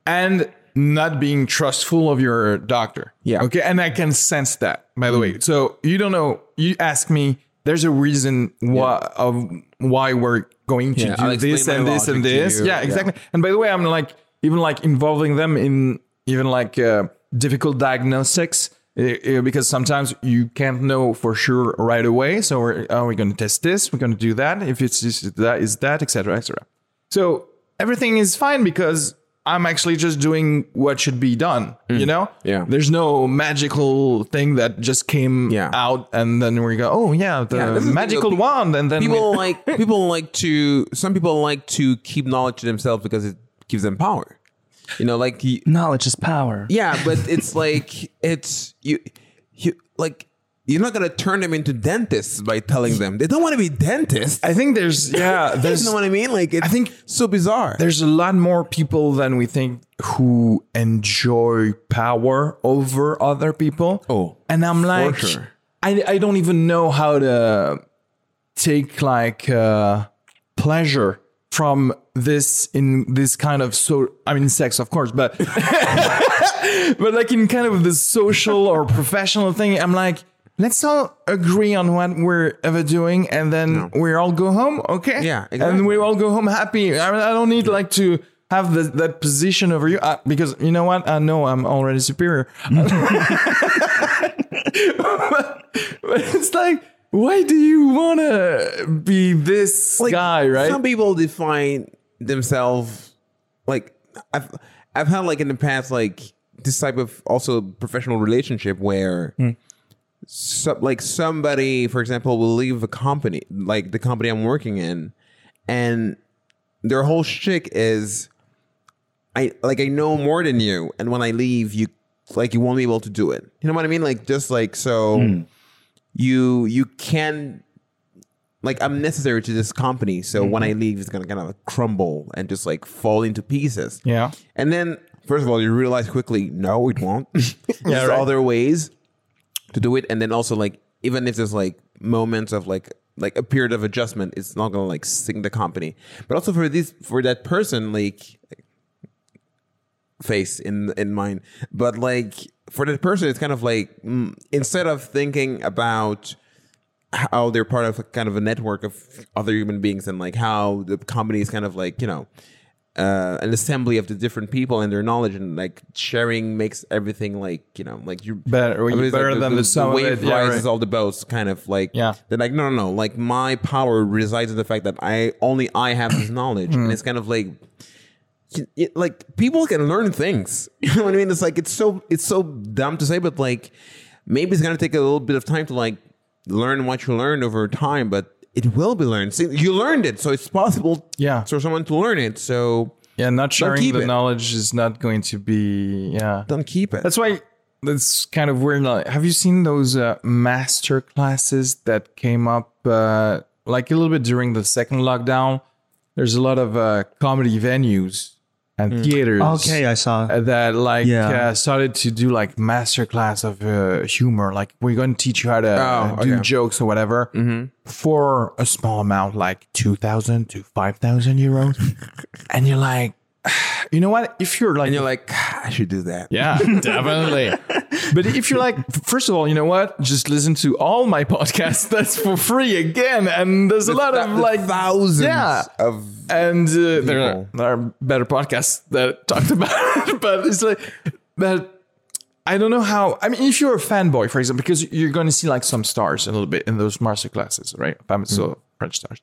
and not being trustful of your doctor. Yeah. okay? And i can sense that by the way. So you don't know you ask me there's a reason why of why we're going to Yeah, do this and this and logic to this. yeah Yeah. exactly. And by the way i'm like even like involving them in even like uh, difficult diagnostics uh, uh, because sometimes you can't know for sure right away. So we're, oh, we're going to test this we're going to do that if it's this that is that etc etc so everything is fine because i'm actually just doing what should be done you know Mm. Yeah. there's no magical thing that just came Yeah. out and then we go oh yeah the Yeah, this is the- magical wand and then we- people <laughs> like people like to some people like to keep knowledge to themselves because it gives them power. You know, like you, Knowledge is power. yeah, but it's like it's you you like you're not gonna turn them into dentists by telling them they don't want to be dentists. i think there's <laughs> yeah you know what I mean? Like it's I think so bizarre. there's a lot more people than we think who enjoy power over other people. Oh, and I'm like, sure. I, I don't even know how to take like uh, pleasure from this in this kind of so I mean sex of course, but <laughs> but like in kind of the social or professional thing, I'm like. Let's all agree on what we're ever doing, and then we all go home, okay? Yeah, and we all go home happy. I, I don't need like to have the, that position over you uh, because you know what? I know I'm already superior. <laughs> <laughs> but, but it's like, why do you want to be this like, guy, right? Some people define themselves like I've I've had like in the past like this type of also professional relationship where Hmm. So, like somebody, for example, will leave a company, like the company I'm working in, and their whole shtick is I like I know more than you, and when I leave, you like you won't be able to do it. You know what I mean? Like just like so Hmm. you you can like I'm necessary to this company, so when I leave, it's gonna kind of crumble and just like fall into pieces. Yeah. And then, first of all, you realize quickly, no, it won't. <laughs> <laughs> There's right. other ways to do it, and then also like even if there's like moments of like like a period of adjustment, it's not gonna like sink the company. But also for this for that person, like face in in mind, but like for that person, it's kind of like mm, instead of thinking about how they're part of a kind of a network of other human beings and like how the company is kind of like you know uh, an assembly of the different people and their knowledge and like sharing makes everything like you know like you Better- it's better than the sum of wave it, yeah, rises right. all the boats kind of like Yeah. they're like no no no like my power resides in the fact that I only I have this <clears throat> knowledge Hmm. and it's kind of like it, like people can learn things. <laughs> You know what I mean? It's like it's so it's so dumb to say, but like maybe it's gonna take a little bit of time to like learn what you learned over time. But it will be learned. See, you learned it, so it's possible Yeah. for someone to learn it. So Yeah, not sharing the it. knowledge is not going to be. Yeah, don't keep it. that's why. That's kind of weird. Have you seen those uh, master classes that came up uh, like a little bit during the second lockdown? There's a lot of uh, comedy venues and theaters. Okay, I saw. uh, that like Yeah. uh, started to do like master class of uh, humor. Like we're going to teach you how to uh, Oh, do okay. jokes or whatever for a small amount, like two thousand to five thousand euros. <laughs> and you're like, <sighs> you know what? If you're like, and you're like, "Ah, <sighs> I should do that. yeah, <laughs> definitely. but if you're like, first of all, you know what? Just listen to all my <laughs> podcasts. That's for free again. And there's a lot Th- of the like thousands Yeah. of and uh, there, are, there are better podcasts that talked <laughs> about it, but it's like, but I don't know how. I mean, if you're a fanboy, for example, because you're going to see like some stars a little bit in those master classes, right? Famous so French stars.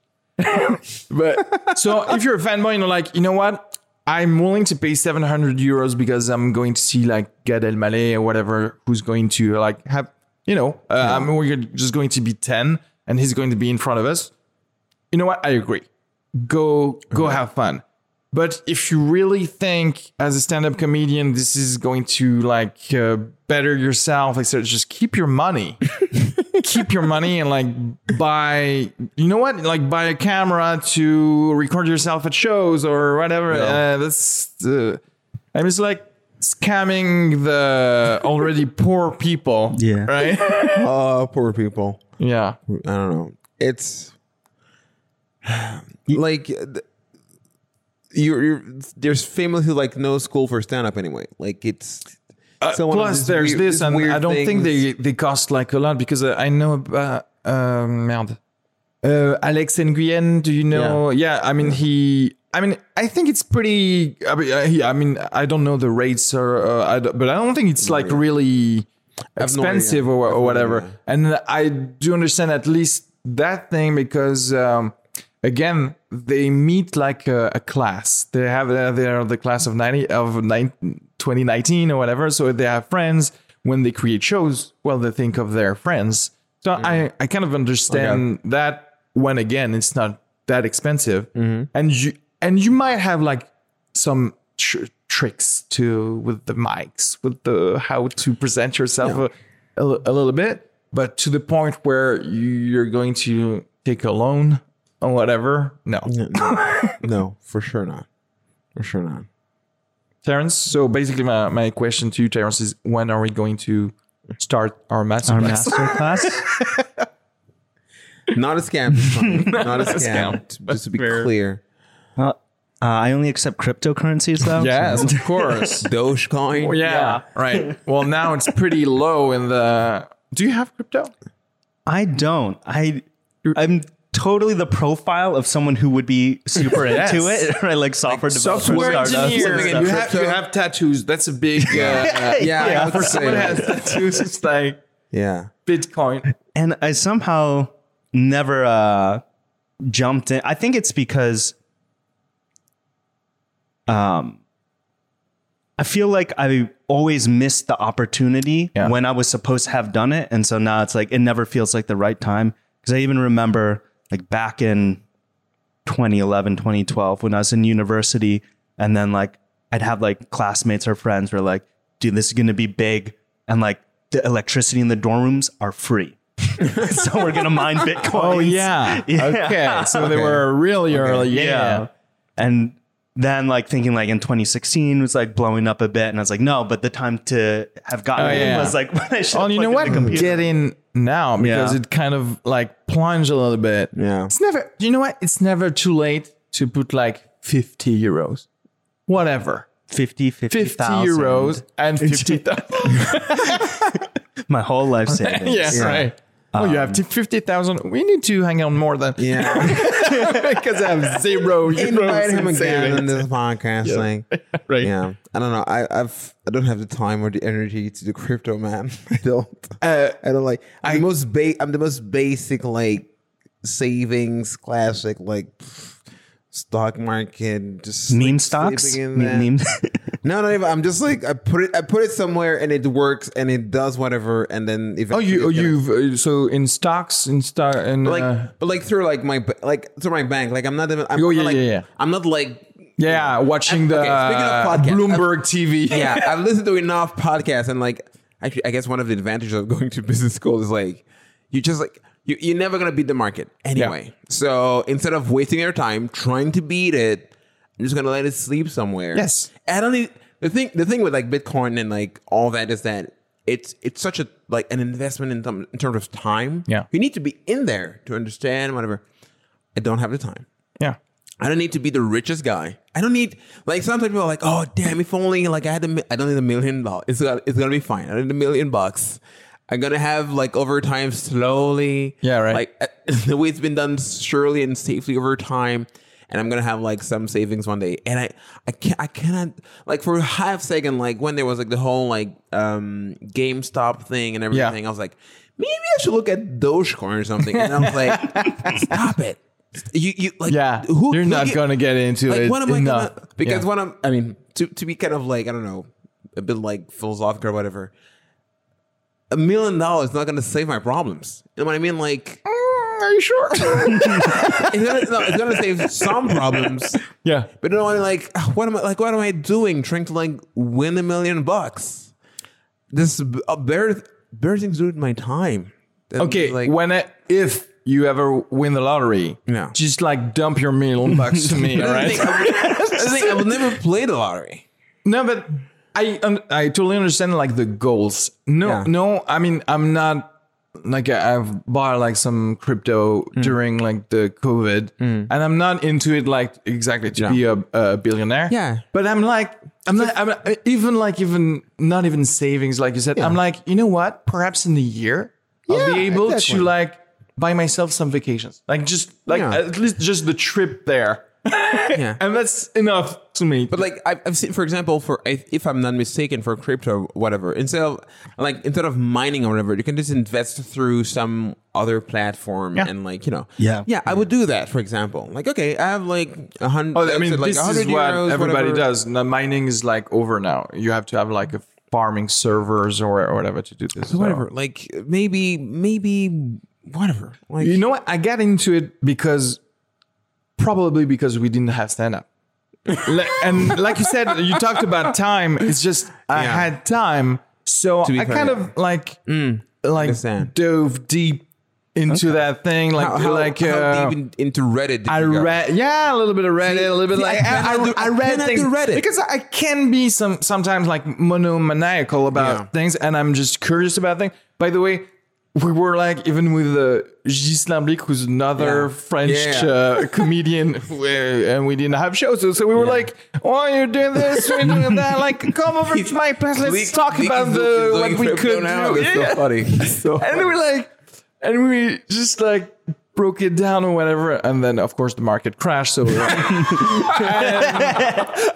but so if you're a fanboy and you're like, you know what? I'm willing to pay 700 euros because I'm going to see like Gad Elmaleh or whatever, who's going to like have, you know, uh, I mean, we're just going to be 10 and he's going to be in front of us. You know what? I agree. Go go have fun. But if you really think as a stand-up comedian this is going to like uh, better yourself like so just keep your money <laughs> keep your money and like buy you know what like buy a camera to record yourself at shows or whatever uh, that's uh, i'm just like scamming the already poor people <laughs> Yeah. right oh, <laughs> poor people. yeah I don't know. It's like you're, you're there's family who like no school for stand up anyway. Like it's so Plus, there's weird- this, and I don't think they they cost like a lot because uh, I know about um, merde. Uh, Alex Nguyen, do you know? Yeah. I mean he. I mean, I think it's pretty. I mean, uh, he, I mean, I don't know the rates, or uh, I but I don't think it's like really have no expensive or, or no whatever. idea. And I do understand at least that thing because um, again, they meet like a, a class. They have uh, they're the class of ninety of nine, 2019 or whatever. So they have friends. When they create shows, well, they think of their friends. So I mm-hmm. I kind of understand that. When again, it's not that expensive, mm-hmm. and you and you might have like some tr- tricks to with the mics, with the how to present yourself a, a, a little bit, but to the point where you're going to take a loan or whatever. No, <laughs> no, for sure not. For sure not. Terrence. So basically, my, my question to you, Terrence, is when are we going to start our master Our class? master class. <laughs> Not a scam. this <laughs> time. Not, a a scam. scam. Just to be Fair. clear. Well, uh, I only accept cryptocurrencies though. <laughs> yes, of course. Dogecoin. Well, yeah, right. Well, now it's pretty low in the. Do you have crypto? I don't. I I'm totally the profile of someone who would be super <laughs> Yes. into it, <laughs> right? Like software developer, Software startups. engineer. You have, you have tattoos. That's a big. Uh, <laughs> yeah, Yeah, I would for someone that. has tattoos, it's like Yeah. Bitcoin. and I somehow never uh, jumped in. I think it's because, um, I feel like I always missed the opportunity Yeah. when I was supposed to have done it, and so now it's like it never feels like the right time. Because I even remember like back in 2011, 2012 when I was in university, and then like I'd have like classmates or friends were like, "Dude, this is gonna be big," and like the electricity in the dorm rooms are free. <laughs> so we're gonna mine Bitcoin. <laughs> Oh <laughs> yeah. Okay. So they were really early. Yeah. yeah. And then like thinking like in 2016 was like blowing up a bit, and I was like, no, but the time to have gotten Oh, in yeah. was like <laughs> when I should. Oh, you know what? Get in now because Yeah. it kind of like plunged a little bit. Yeah. It's never. You know what? It's never too late to put like fifty euros, whatever. 50, 50, 50 euros and <laughs> 50,000. <laughs> My whole life savings. yeah, right. Oh, you have 50,000. We need to hang on more than Yeah. <laughs> because I have zero <laughs> Invite him <laughs> in again on this podcast thing. Right. Yeah. I don't know. I, I've I don't have the time or the energy to do crypto, man. I don't. Uh, I don't like. I'm the most ba- I'm the most basic like savings classic like pff, stock market, just Meme like, stocks? sleeping in Me- that. memes? <laughs> No, not even. I'm just like I put it. I put it somewhere, and it works, and it does whatever, and then if Oh, you, oh, you've uh, so in stocks in stock and like, uh, but like through like my like through my bank. Like I'm not even. I'm Oh, not yeah, like, yeah, yeah. I'm not like yeah, watching the Okay, speaking of podcasts, Bloomberg TV. <laughs> yeah, I've listened to <laughs> enough podcasts, and like, actually, I guess one of the advantages of going to business school is like, you just like, you, you're never gonna beat the market anyway. So instead of wasting your time trying to beat it, I'm just gonna let it sleep somewhere. Yes. I don't need the thing. The thing with like Bitcoin and like all that is that it's it's such a like an investment in, term, in terms of time. Yeah. you need to be in there to understand whatever. I don't have the time. yeah. I don't need to be the richest guy. I don't need like sometimes people are like, oh damn, if only like I had a mi- I don't need a million dollars. It's gonna, it's gonna be fine. I don't need a million bucks. I'm gonna have like over time slowly. Yeah, right. Like <laughs> the way it's been done surely and safely over time. And I'm gonna have like some savings one day. And I I can't I cannot like for a half second, like when there was like the whole like um GameStop thing and everything, I was like, maybe I should look at Dogecoin or something. And I was like, <laughs> stop it. You you like Yeah, who you're not get- gonna get into like it what am I enough. gonna because Yeah. what I'm I mean to to be kind of like I don't know a bit like philosophical or whatever. A million dollars is not gonna save my problems. You know what I mean? Like, are you sure? <laughs> it's gonna, no, it's gonna save some problems. yeah. But you know? I mean? Like, what am I like? What am I doing? Trying to like win a million bucks? This uh, better better things to do with my time. than, Okay, like when I, if you ever win the lottery, Yeah. just like dump your million bucks to me, <laughs> all I right? think I would- I think I will never play the lottery. No, but I un- I totally understand like the goals. No, Yeah. no, I mean I'm not like I've bought like some crypto Mm. during like the COVID, and I'm not into it like exactly to Yeah. be a, a billionaire. Yeah. but I'm like I'm not I'm not- even like even not even savings like you said. I'm like you know what? Perhaps in a year I'll be able exactly. to like buy myself some vacations, like just like Yeah. at least just the trip there, Yeah. <laughs> and that's enough to me. But like I've, I've seen, for example, for if if I'm not mistaken, for crypto, whatever, instead of like instead of mining or whatever, you can just invest through some other platform Yeah. and like you know, Yeah. yeah. I would do that, for example. Like okay, I have like a hundred. Oh, I mean, like this 100 is what euros, everybody whatever. does. Now, mining is like over now. You have to have like a farming servers or, or whatever to do this. So whatever, like maybe maybe whatever. Like You know what? I got into it because probably because we didn't have stand up. And like you said, you talked about time. It's just I Yeah. had time, so be I kind of like like understand. dove deep into that thing. Like how, how, like how uh, deep in, into Reddit? Did I you go? read, yeah, a little bit of Reddit, a little bit see, like I I, cannot do- I, I read cannot things Reddit. because I can be some sometimes like monomaniacal about Yeah. things, and I'm just curious about things. By the way, we were like even with uh, Ghislain Blic, who's another Yeah. French Yeah. uh, comedian, <laughs> and we didn't have shows, so, so we were like, "Oh, you're doing this, you're doing that. <laughs> Like, come over to my place. Let's talk about the what we could now. do." It's Yeah. so funny. It's so and we were like, and we just like broke it down or whatever, and then of course the market crashed. So, <laughs>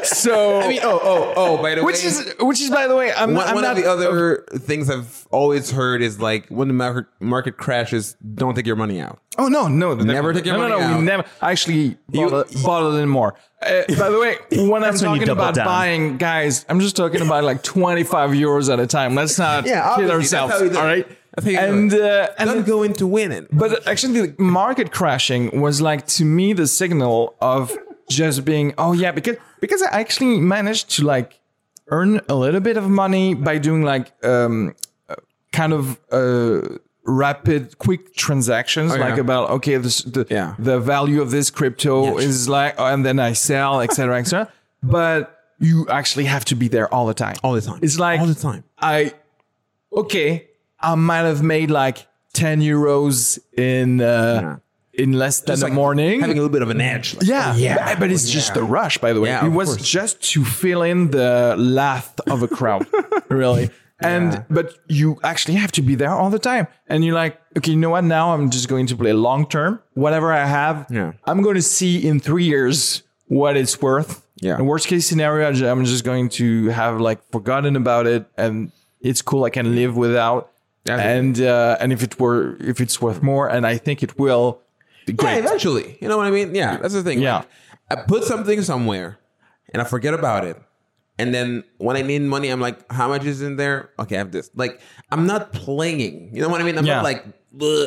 so I mean, oh, oh, oh. By the way, which is which is by the way, I'm, one, I'm one not of the other things I've always heard is like when the market market crashes, don't take your money out. Oh no, no, Never take your no, no, money no. out. We never actually You- bought in more. Uh, by the way, <laughs> when I'm That's when talking about down. buying, guys, I'm just talking about like 25 euros at a time. Let's not Yeah, kid ourselves. All right, That's how you do and it. uh, and Don't go into winning. But actually, the market crashing was like to me the signal of just being oh yeah because because I actually managed to like earn a little bit of money by doing like um uh, kind of uh rapid quick transactions yeah. like about okay this the Yeah. the value of this crypto Yes. is like and then I sell etc etc but you actually have to be there all the time All the time. it's like All the time. I okay, I might have made like 10 euros in uh in less than Just a like morning. having a little bit of an edge. Like, yeah, yeah, but, it's just the rush, by the way. Yeah, it was course. just to fill in the laugh of a crowd, <laughs> really. And but you actually have to be there all the time, and you're like, okay, you know what? Now I'm just going to play long term. Whatever I have, Yeah. I'm going to see in three years what it's worth. Yeah. In worst case scenario, I'm just going to have like forgotten about it, and it's cool. I can live without. Yeah. and uh, and if it were if it's worth more, and I think it will, Yeah, eventually. You know what I mean? Yeah, that's the thing. Yeah. Like, I put something somewhere and I forget about it. And then when I need money, I'm like, how much is in there? Okay, I have this. Like, I'm not playing. You know what I mean? I'm Yeah. not like,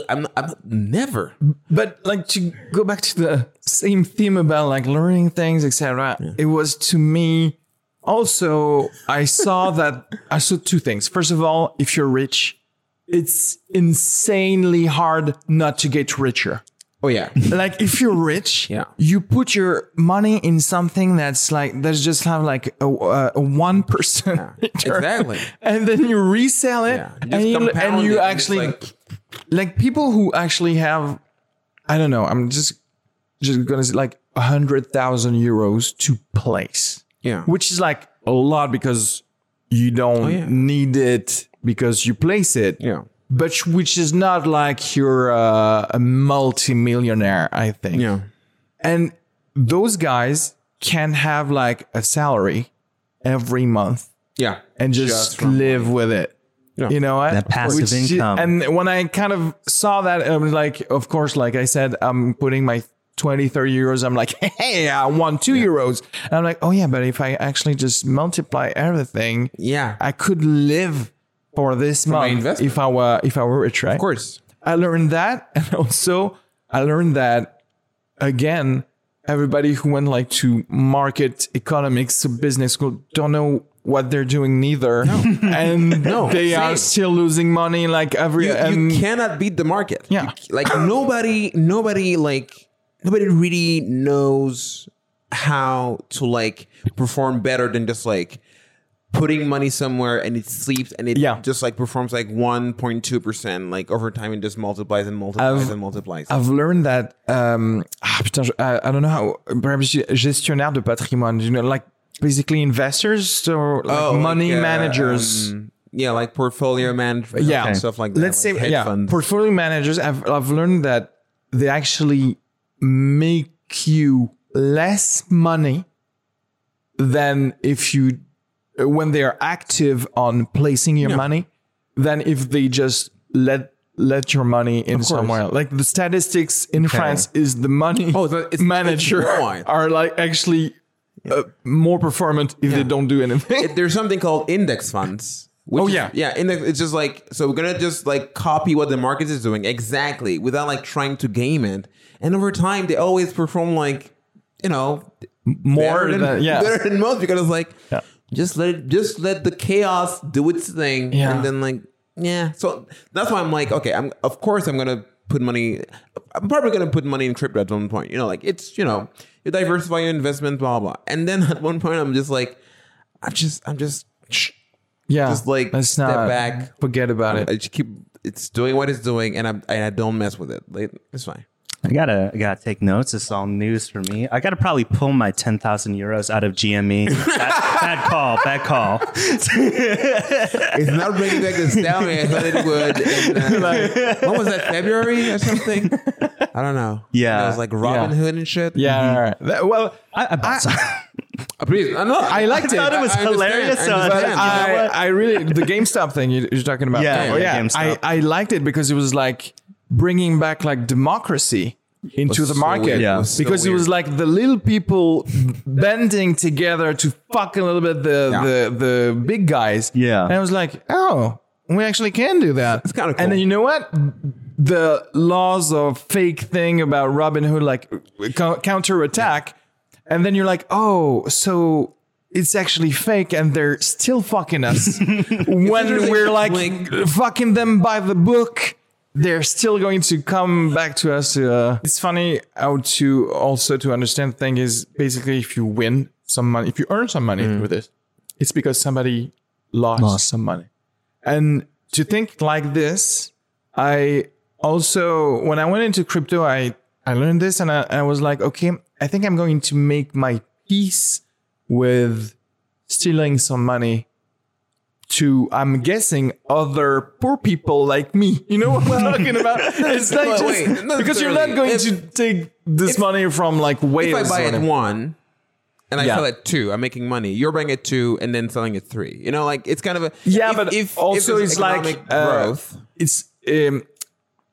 I'm, not, I'm not- never. But like to go back to the same theme about like learning things, etc. It was to me also I saw that I saw two things. First of all, if you're rich, it's insanely hard not to get richer. Oh, yeah. Like if you're rich, <laughs> Yeah. you put your money in something that's like that's just have like a a one percent return, exactly. <laughs> and then you resell it, Yeah. and you, and you it, actually like- like people who actually have i don't know i'm just just gonna say like a hundred thousand euros to place Yeah. which is like a lot because you don't Oh, yeah. need it because you place it Yeah. but which is not like you're uh, a multi-millionaire i think Yeah. and those guys can have like a salary every month Yeah. and just, from- live with it. Yeah. You know what? That passive Which income. And when I kind of saw that, I was like, of course, like I said, I'm putting my 20, 30 euros. I'm like, <laughs> hey, I want two euros. And I'm like, oh yeah, but if I actually just multiply everything, Yeah. I could live for this my month if I were if I were rich, right? Of course. I learned that, <laughs> and also I learned that again. Everybody who went like to market economics, to business school, don't know what they're doing neither, <laughs> and No, they are still losing money like every. you, you cannot beat the market. Yeah. You- like nobody, nobody, like nobody really knows how to like perform better than just like putting money somewhere and it sleeps and it Yeah. just like performs like one point two percent like over time and just multiplies and multiplies I've- and multiplies. I've learned that. Um, ah, putain, I, I don't know how. Perhaps gestionnaire de patrimoine. You know, like basically investors or like Oh, like, money uh, managers. um, yeah, like portfolio management, yeah, and stuff like that. Let's like say yeah, funds. portfolio managers. I've I've learned that they actually make you less money than if you when they are active on placing your money than if they just let let your money in somewhere else. Like the statistics in France is the money Oh, so it's- manager it's <laughs> are like actually uh, more performant if they don't do anything. it- there's something called index funds. which Oh, is- yeah. yeah. Index. It's just like so we're gonna just like copy what the market is doing exactly without like trying to game it. And over time, they always perform like you know more than, than yeah. better than most because it's like Yeah. Just let it, just let the chaos do its thing, Yeah. and then like yeah. So that's why I'm like okay. I'm of course I'm gonna put money. I'm probably gonna put money in crypto at one point. You know, like it's you know you diversify your investment, blah blah. And then <laughs> at one point, I'm just like I'm just I'm just. Yeah, Just, like, let's step not back. Forget about it. I just keep it's doing what it's doing, and I and I don't mess with it. Like, it's fine. I gotta, I gotta take notes. It's all news for me. I gotta probably pull my ten thousand euros out of GME. <laughs> bad, bad call, bad call. <laughs> It's not bringing back the stallion. I thought it would. In, uh, <laughs> when was that? February or something? I don't know. Yeah. it was like Robin Yeah. Hood and shit. Yeah, all right. That- well, I, I bought some. Uh, please. I, know, I liked it. I thought it was I hilarious, I so I was but like, understand. you know I. I really the GameStop thing you- you're talking about. Yeah, Oh, yeah, I, I liked it because it was like bringing back like democracy into the so market. weird. Yeah. It was so because it was like the little people bending together to fuck a little bit the Yeah. the the big guys. Yeah. and I was like, oh, we actually can do that. It's kinda And then you know what? The laws of fake thing about Robinhood, like co- counter attack, and then you're like, oh, so it's actually fake, and they're still fucking us <laughs> when we're like, like- fucking them by the book. They're still going to come back to us. Uh, it's funny how to also to understand thing is basically if you win some money, if you earn some money with it, it's because somebody lost, some money. And to think like this, I also when I went into crypto, I I learned this and I, I was like, okay, I think I'm going to make my peace with stealing some money to I'm guessing other poor people like me. <laughs> You know what I'm talking about? <laughs> It's like Well, just, wait, not because you're not going to take this money from like way. If. I buy it at one and I Yeah. sell at two, I'm making money. You're buying it two and then selling it three. You know, like it's kind of a Yeah, if- but if, also if it's like uh, growth. It's um,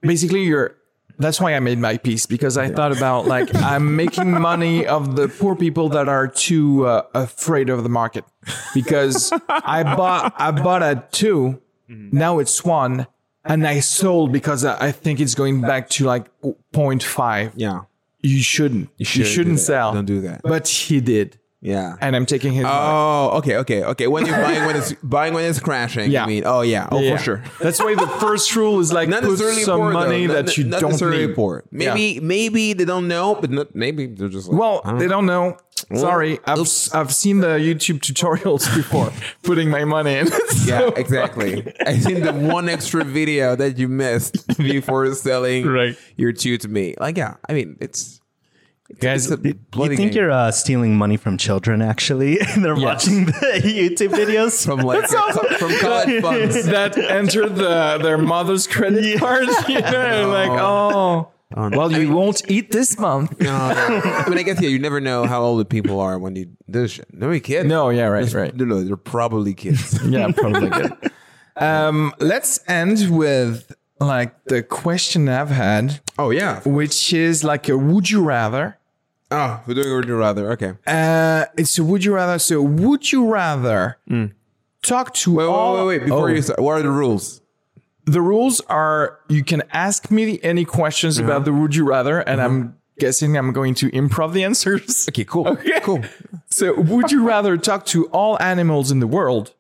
basically you're That's why I made my piece because I thought about like <laughs> I'm making money of the poor people that are too uh, afraid of the market because I bought I bought at two, now it's one, and I sold because I think it's going back to like 0.5. Yeah. You shouldn't. You, shouldn't shouldn't do sell. Don't do that. But he did, Yeah. and I'm taking his. money. Oh, okay, okay, okay. When you're buying when it's <laughs> buying when it's crashing. Yeah. I mean, oh yeah, oh Yeah. for sure. That's why the first rule is like Not put necessarily some poor, money though. that you not don't necessarily need. poor. Maybe maybe they don't know, but not, maybe they're just like, Well, they don't know. Sorry, I've oops. I've seen the YouTube tutorials before <laughs> putting my money in. Yeah, <laughs> exactly. I seen the one extra video that you missed before selling Right. your two to me. Like, yeah, I mean, it's Guys, it's You think game. you're uh, stealing money from children? Actually, <laughs> they're watching the <laughs> YouTube videos. from like <laughs> from college funds. that entered the, their mother's credit card. You know, like oh, well, you won't eat this month. No, no. I mean, I guess yeah, you never know how old the people are when you do this shit. They're kids. No, yeah, right, Just- right. No, no, they're probably kids. Yeah, probably good. Um, let's end with like the question I've had, oh yeah. which is like a would you rather. Oh, we're doing would you rather. Okay. Uh, it's a would you rather. So would you rather talk to. Wait, wait, all? wait, wait. Before Oh. you start, what are the rules? the rules are you can ask me any questions Uh-huh. about the would you rather, and I'm guessing I'm going to improv the answers. <laughs> Okay, cool. Okay. Cool. <laughs> So, would you rather talk to all animals in the world,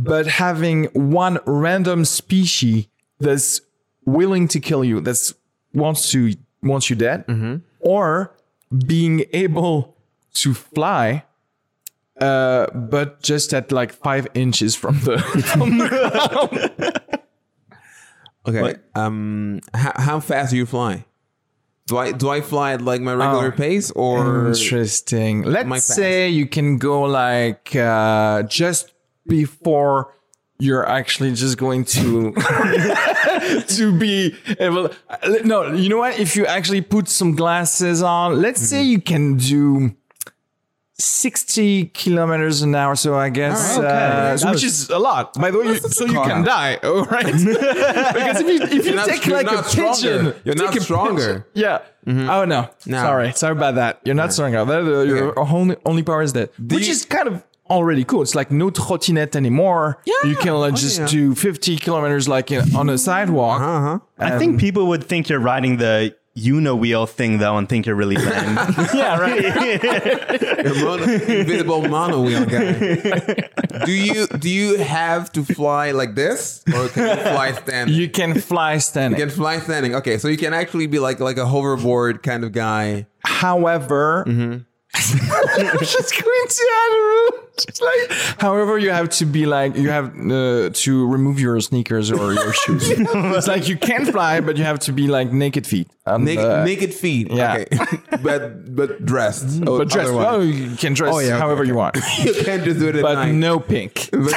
but having one random species that's willing to kill you, that's wants to wants you dead, Mm-hmm. or being able to fly, uh, but just at like five inches from the <laughs> from the <laughs> Okay. Um, how, how fast do you fly? Do I do I fly at like my regular Oh. pace or Interesting. Let's say you can go like uh, just before you're actually just going to <laughs> to be able. No, you know what? If you actually put some glasses on, let's say Mm-hmm. you can do. 60 kilometers an hour, so I guess, right, okay. uh, That which is a lot. By the way, you, so you can die, <laughs> all right? <laughs> because if you, if you not- take you're like a not stronger. pigeon, You're not stronger. pigeon- yeah. Oh no. No. Sorry. Sorry about that. You're not stronger. That, uh, Your Okay. only only power is that, which you- is kind of already cool. It's like no trottinette anymore. Yeah. You can like, Oh, just yeah. do 50 kilometers like in, on a sidewalk. Uh-huh. I think people would think you're riding the Uno wheel thing though, and think you're really <laughs> lame. Yeah, right. <laughs> a mono, invisible mono wheel guy? <laughs> do you do you have to fly like this or can you fly standing? you can fly standing. You can fly standing. Okay, so you can actually be like like a hoverboard kind of guy. However, Mm-hmm. She's going to add a. She's like, however, you have to be like, you have uh, to remove your sneakers or your <laughs> shoes. it's like you can fly, but you have to be like naked feet. And, Naked, uh, naked feet. yeah. Okay. <laughs> but but dressed. but dress. Otherwise. Oh, you can dress Oh, yeah, okay, however you want, <laughs> you can't just do it but night. no pink. But-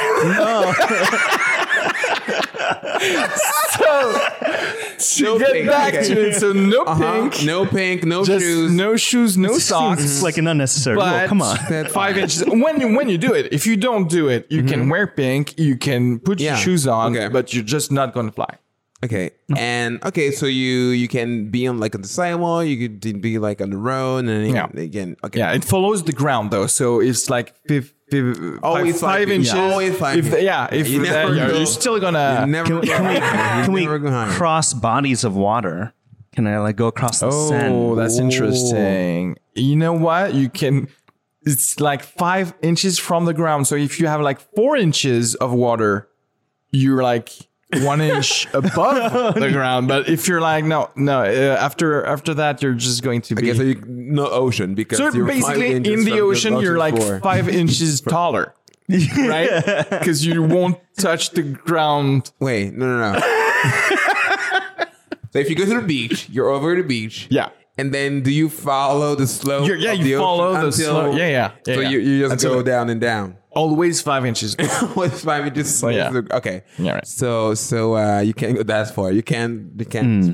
To get pink, back okay. to it, so no Uh-huh. pink, No pink, no just shoes. no shoes, no socks. It's like an unnecessary rule. Come on. five inches. When you when you do it, if you don't do it, you can wear pink. You can put Mm-hmm. Yeah, your shoes on, okay. but you're just not going to fly. Okay. And okay, so you you can be on like on the sidewalk, you could be like on the road, and Yeah. again, okay. Yeah, it follows the ground though, so it's like five, Uh, oh, five, Always five, five five feet. inches. Oh, yeah. Always five If, feet. yeah, if You that, never you're, go- you're still gonna. You never Can we, go can we, can we You never cross bodies of water? Can I like go across the oh, sand? Oh, that's interesting. You know what? You can. It's like five inches from the ground. So if you have like four inches of water, you're like one inch <laughs> above the ground. But if you're like no, no, uh, after after that, you're just going to be. Okay, so you no ocean because So you're basically, in the ocean, you're like floor. five inches <laughs> taller, right? Because you won't touch the ground. Wait, no, no, no. <laughs> so if you go to the beach, you're over the beach. Yeah. And then do you follow the slope? You're- yeah, you the follow the slope. Yeah, yeah, yeah, so yeah. you, you just Until go down and down. Always five inches. <laughs> With five inches. yeah. Okay. Yeah, right. So so uh, you can't go that far. You can't you can't Hmm.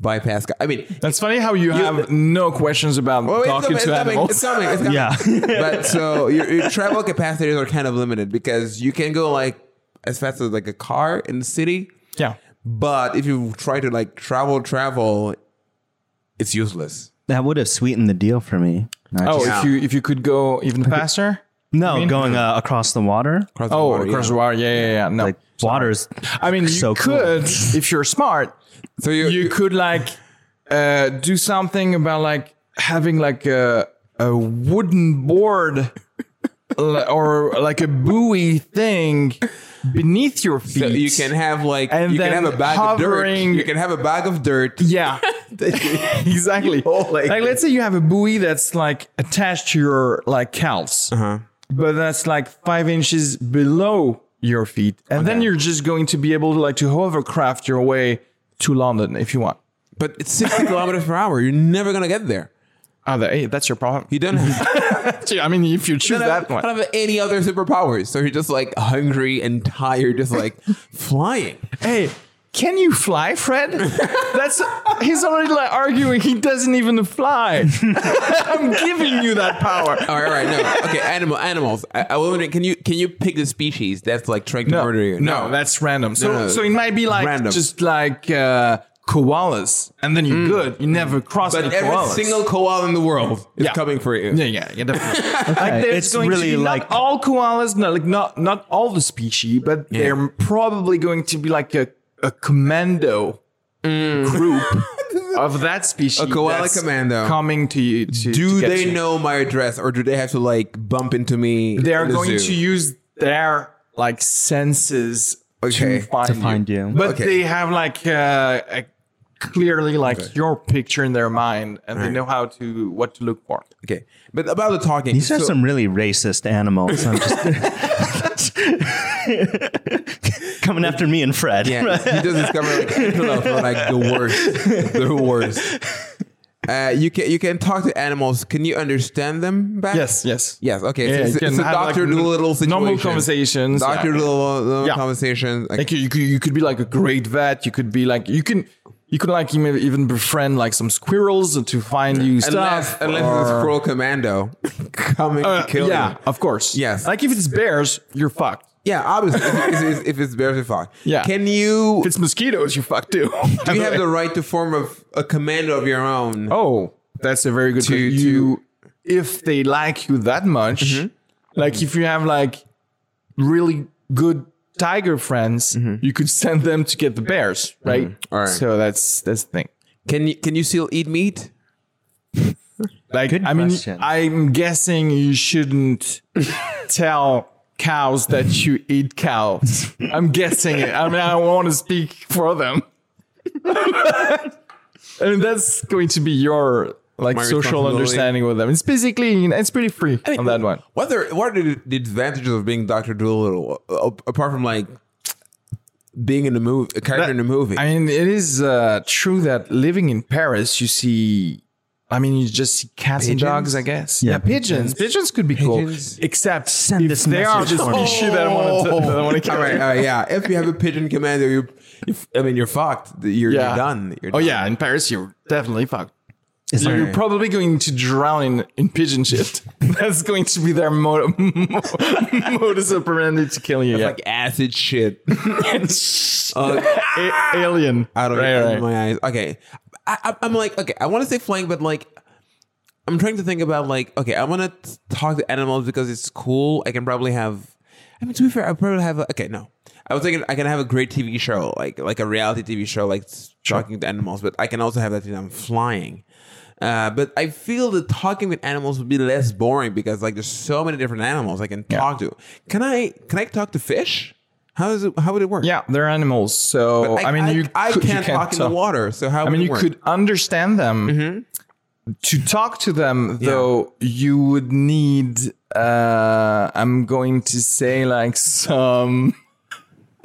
bypass. I mean, That's funny how you have no questions about Well, it's talking coming, to it's coming, animals. It's coming. It's coming. <laughs> Yeah. but so your, your travel capacities are kind of limited because you can go like as fast as like a car in the city. Yeah. But if you try to like travel, travel, it's useless. That would have sweetened the deal for me. I Oh, just- if you if you could go even faster. No, going uh, across the water. Across the Oh, water, across yeah. the water. Yeah, yeah, yeah. No, Like water's. I mean, you so cool. could if you're smart. So you, you could like uh, do something about like having like a a wooden board or like a buoy thing beneath your feet. so you can have like And you can then have a bag hovering- of dirt. You can have a bag of dirt. yeah, <laughs> exactly. like- like, let's say you have a buoy that's like attached to your like calves, Uh-huh. But that's like five inches below your feet, and then you're just going to be able to like to hovercraft your way to London if you want. But it's 60 <laughs> kilometers per hour. You're never gonna get there. Oh, hey, that's your problem. You don't have, I mean, if you choose don't have, that one. don't have any other superpowers. So you're just like hungry and tired, just like <laughs> flying. Hey, can you fly, Fred? That's he's already like arguing he doesn't even fly. <laughs> I'm giving you that power. All right, all right, no. Okay, animal, animals. I, I was wondering, can you can you pick the species that's like trying to No, murder you? no, that's random. So, No, no. so it might be like Random. just like uh, koalas, and then you're good. You never cross But any every koalas. single koala in the world is Yeah. coming for you. Yeah, yeah, yeah, definitely. <laughs> like It's going really to be like- not all koalas, no, like not not all the species, but they're probably going to be like a a commando group <laughs> of that species. A koala that's commando. coming to you. To, Do to get they you. know my address, or do they have to like bump into me? They are in the going zoo? to use their like senses Okay. to find, To find you. But Okay. they have like uh, a clearly like your picture in their mind, and they know how to what to look for. Okay, but about the talking. These are some really racist animals. I'm just <laughs> <laughs> <laughs> coming after me and Fred. Yeah, he does <laughs> discover like antelopes are like the worst. the worst. Uh, you can you can talk to animals. Can you understand them? Back? Yes, yes. Yes. Okay. Yeah, so you it's, can it's a have, like, Doctor Dolittle situation. normal conversations, Doctor yeah. Dolittle Yeah. conversation. Like, Like you, you could you could be like a great vet. You could be like you can you could like even even befriend like some squirrels to find you unless stuff. unless or- it's a squirrel commando <laughs> coming Uh, to kill yeah, you. of course. Yes. Like if it's bears, you're fucked. Yeah, obviously. if, if, if it's bears, it's fuck. Yeah. Can you? If it's mosquitoes, you're fucked too. <laughs> Do you have the right to form a, a commando of your own? Oh, that's a very good To- question. You, if they like you that much, Mm-hmm. like if you have like really good tiger friends, you could send them to get the bears, right? Mm-hmm. All right. So that's that's the thing. Can you can you still eat meat? Like, Good I mean, question. I'm guessing you shouldn't <laughs> tell cows that you eat cows. I'm guessing it. I mean, I want to speak for them. <laughs> I mean, that's going to be your like My social understanding with them. It's basically, you know, it's pretty free on that one. What are what are the, the advantages of being Doctor Dolittle apart from like being in the movie, a character in the movie? I mean, it is uh, true that living in Paris, you see. I mean, you just see cats and dogs, I guess. Yeah, Yeah, pigeons. Pigeons could be Pigeons. cool. Except Send if this they are message the for me. species that I want to, that I want to kill. all right, all right, yeah. If you have a pigeon commander, you, you I mean, you're fucked. You're, Yeah. you're done. You're oh done. yeah, in Paris you're definitely fucked. Is You're probably going to drown in, in pigeon shit. <laughs> That's going to be their mo- <laughs> modus operandi to kill you. Yeah. like acid shit <laughs> uh, A- alien. out of, right, right. my eyes. Okay, I, I'm like, okay, I want to say flying, but like, I'm trying to think about like, okay, I want to talk to animals because it's cool. I can probably have. I mean, to be fair, I probably have. A, okay, no, I was thinking I can have a great TV show, like like a reality TV show, like talking to animals. But I can also have that thing I'm flying. Uh, but I feel that talking with animals would be less boring because like there's so many different animals I can talk to. Can I can I talk to fish? How is it? How would it work? Yeah, they're animals. So But I, mean, you I could- you can't talk in the water. So how? I mean, you work? could understand them. To talk to them, though, you would need. Uh, I'm going to say like some. <laughs>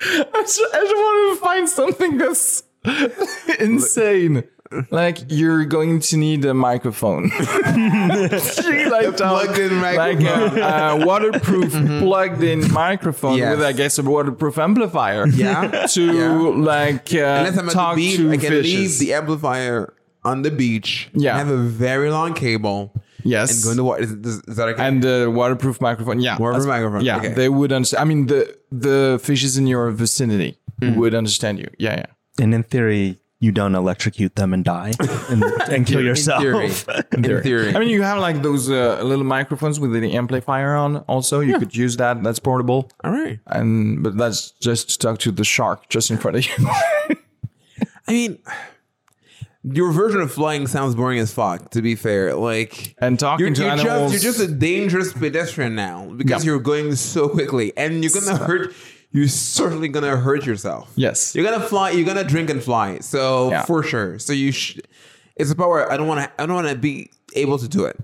I just, I just want to find something that's <laughs> insane. Like you're going to need a microphone, <laughs> like plugged-in like microphone. a, a waterproof <laughs> plugged-in microphone Yes. with, I guess, a waterproof amplifier. Yeah. <laughs> to Yeah. like uh, Unless I'm at talk the beach, to I can fishes. leave the amplifier on the beach. Yeah. Have a very long cable. Yes. And go in the water. Is, is, is that okay? and the waterproof microphone. Yeah, Waterproof microphone, Yeah, okay. they would understand. I mean, the the fishes in your vicinity Hmm. would understand you. Yeah, yeah. and in theory, you don't electrocute them and die <laughs> and, and kill yourself. theory. <laughs> In theory. I mean, you have like those uh, little microphones with the amplifier on. Also, you could use that. That's portable. all right. And but that's just stuck to the shark just in front of you. <laughs> I mean, your version of flying sounds boring as fuck. To be fair, like And talking you're, to you're animals- just, you're just a dangerous pedestrian now because Yeah. you're going so quickly, and you're gonna hurt. You're certainly gonna hurt yourself. Yes. you're gonna fly. You're gonna drink and fly. So Yeah. for sure. So you, sh- it's a power. I don't want to. I don't want to be able to do it.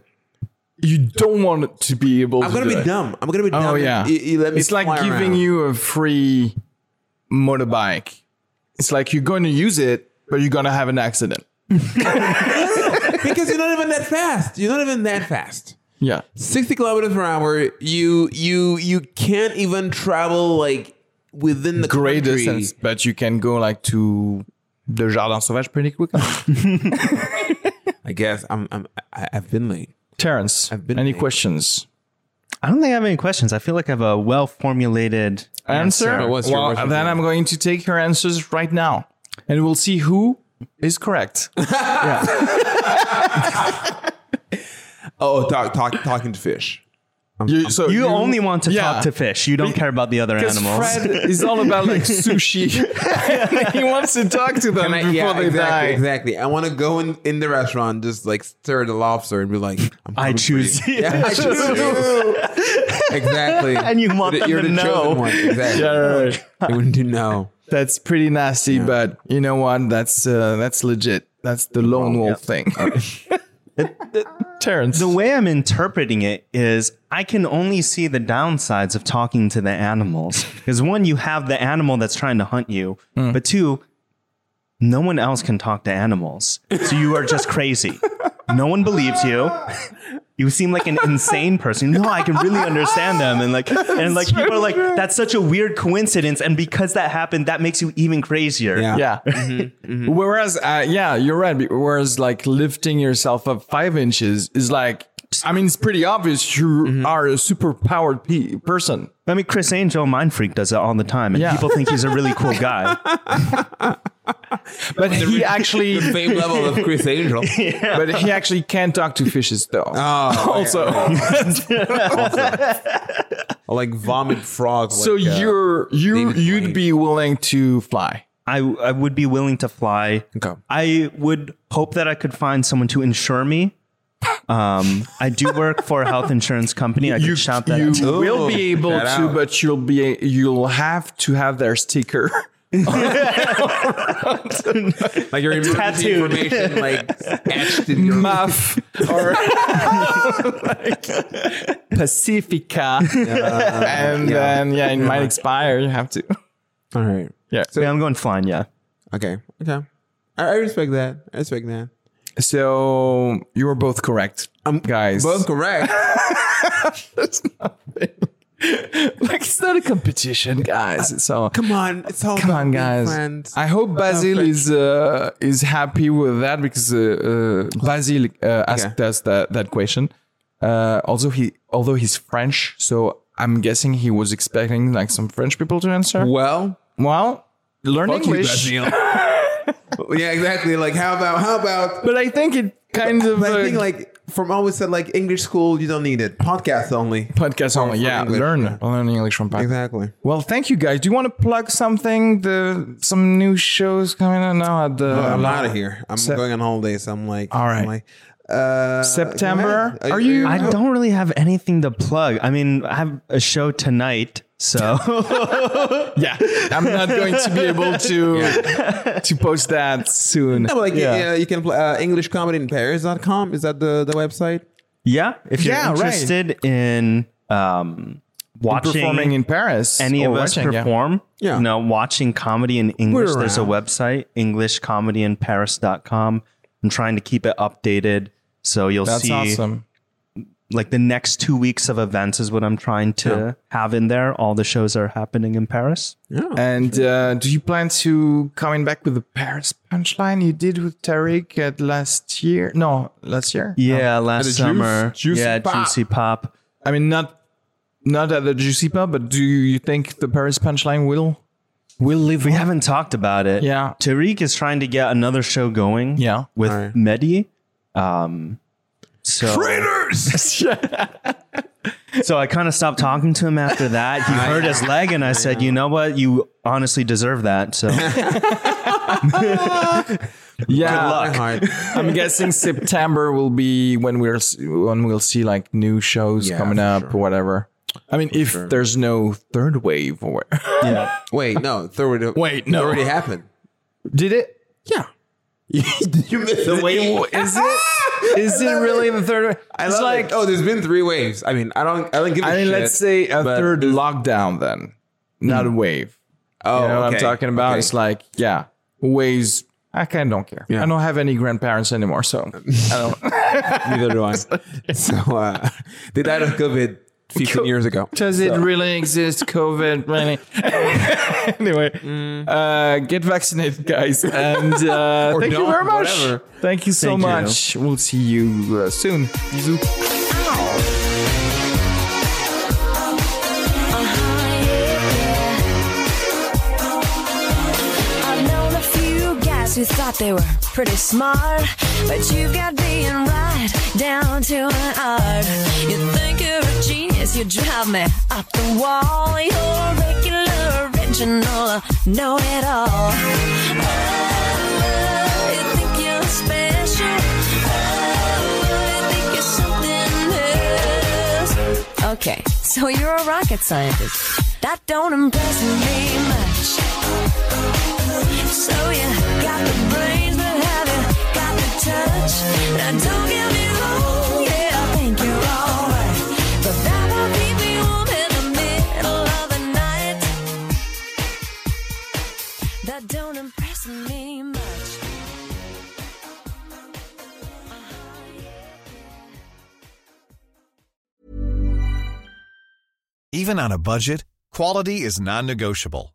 you don't want to be able. I'm to gonna be it. dumb. I'm gonna be oh, dumb. Oh yeah, You, you let me it's like giving around. you a free motorbike. It's like you're going to use it, but you're gonna have an accident. <laughs> because you're not even that fast. You're not even that fast. Yeah. 60 kilometers per hour you you you can't even travel like within the great country. distance, but you can go like to the Jardin Sauvage pretty quick. <laughs> i guess i'm, I'm I- i've been late Terrence, I've been any late. questions? I don't think I have any questions. I feel like I have a well formulated Answer? What's your- well, what's your then answer? I'm going to take your answers right now, and we'll see who is correct. <laughs> <laughs> oh talk, talk talking to fish You, so You, only want to yeah. talk to fish. You don't care about the other Because animals. Fred is all about like <laughs> sushi. <laughs> <laughs> he wants to talk to them I- before yeah, they exactly, die. exactly. I want to go in, in the restaurant, just like stir the lobster and be like, I'm I choose you. you. Yeah, I choose you. exactly. And you want you're the, them you're to the know. one. Exactly. Yeah, right, right. You wouldn't do know. That's pretty nasty, but you know what? That's uh, that's legit. That's the lone wolf thing. Terrence, the way I'm interpreting it is I can only see the downsides of talking to the animals. Because one, you have the animal that's trying to hunt you, hmm. but two, no one else can talk to animals. So you are just crazy. No one believes you. You seem like an insane person. No, I can really understand them. And like and like people are like, that's such a weird coincidence. And because that happened, that makes you even crazier. Yeah. yeah. <laughs> Mm-hmm, Whereas, uh, yeah, you're right. Whereas, like lifting yourself up five inches is like, I mean, it's pretty obvious you Mm-hmm. are a super powered pe- person. I mean, Criss Angel, Mind Freak, does it all the time. And Yeah. people think he's a really cool guy. <laughs> <laughs> But he actually, The same level of Criss Angel. <laughs> but he actually can talk to fishes though. Oh, <laughs> also, Or like vomit frogs. so like, uh, you're you you'd Blaine. be willing to fly. I, I would be willing to fly. Okay. I would hope that I could find someone to insure me. Um, I do work for a health insurance company. I could shout that you out. will be able to, out. but you'll be you'll have to have their sticker. Like your emergency Tattooed. information like etched in your MAF or <laughs> like Pacifica, and then yeah, it might expire. You have to. All right. Yeah. So yeah, I'm going flying. Yeah. Okay. Okay. I, I respect that. I respect that. So you were both correct, um, guys. Both correct. <laughs> <laughs> <laughs> like it's not a competition, guys. So Come on, it's all Come on, guys. friends. I hope Basil friends. is uh, is happy with that because uh, uh, Basil uh, asked us that that question. Uh, also, he although he's French, so I'm guessing he was expecting like some French people to answer. well, Well, learn fuck English, Basil. <laughs> yeah, exactly. Like, how about how about? but I think it kind of I uh, think like from always said like English school, you don't need it. Podcast only. podcast only. Yeah, English, learn yeah. learn English from podcast. Exactly. Well, thank you guys. Do you want to plug something? The some new shows coming out now at the I'm out of here. I'm Se- going on holidays. I'm like, All right. I'm like, uh, September? go ahead. Are you- I don't really have anything to plug. I mean, I have a show tonight. So <laughs> Yeah, I'm not going to be <laughs> able to to post that soon. No, like yeah. yeah. you can play uh, English comedy in Paris.com. Is that the, the website? yeah, if you're Yeah, right. interested in um, watching performing in Paris. any of us watching, perform, Yeah. you know, watching comedy in English, there's a around. website, EnglishComedyInParis.com. I'm trying to keep it updated. So you'll That's see awesome. Like the next two weeks of events is what I'm trying to have in there. All the shows are happening in Paris. Yeah. And uh, do you plan to coming back with the Paris punchline you did with Tariq at last year? No, last year. Yeah, last the Juice- summer. Juicy yeah, Pop. Juicy Pop. I mean not not at the Juicy pop, but do you think the Paris punchline will We'll live. We haven't talked about it. Yeah. Tariq is trying to get another show going. Yeah. With Alright. Mehdi. Um, so <laughs> so I kind of stopped talking to him after that. He hurt his leg, and I said, "You know what? You honestly deserve that." So <laughs> Yeah. Hard. I'm guessing September will be when we're when we'll see like new shows Yeah, coming for up sure. or whatever. I mean, if there's no third wave, or <laughs> yeah. Wait, no. Third. Wait, no. It already happened. did it? Yeah. you missed the Wait, is it? Is it really the third wave? I it's love like like, oh, there's been three waves. I mean, I don't, I don't give a I mean, shit. let's say a third lockdown then, not a wave. Oh, You know what I'm talking about? Okay. It's like, yeah, waves. I kind of don't care. Yeah. I don't have any grandparents anymore, so <laughs> I don't. Neither do I. <laughs> so uh, they died of COVID 15 years ago. Does it really exist? COVID, <laughs> really? <laughs> anyway, uh, get vaccinated, guys, <laughs> and uh, thank you very much. whatever. Thank you so Thank you. much. We'll see you uh, soon. Bisous. Guys who thought they were pretty smart, but you got being right down to an art. You think you're a genius, you drive me up the wall. You're regular, original, know it all. Oh, you think you're special? Oh? Okay, so you're a rocket scientist. That don't impress me much. Even on a budget, quality is non-negotiable.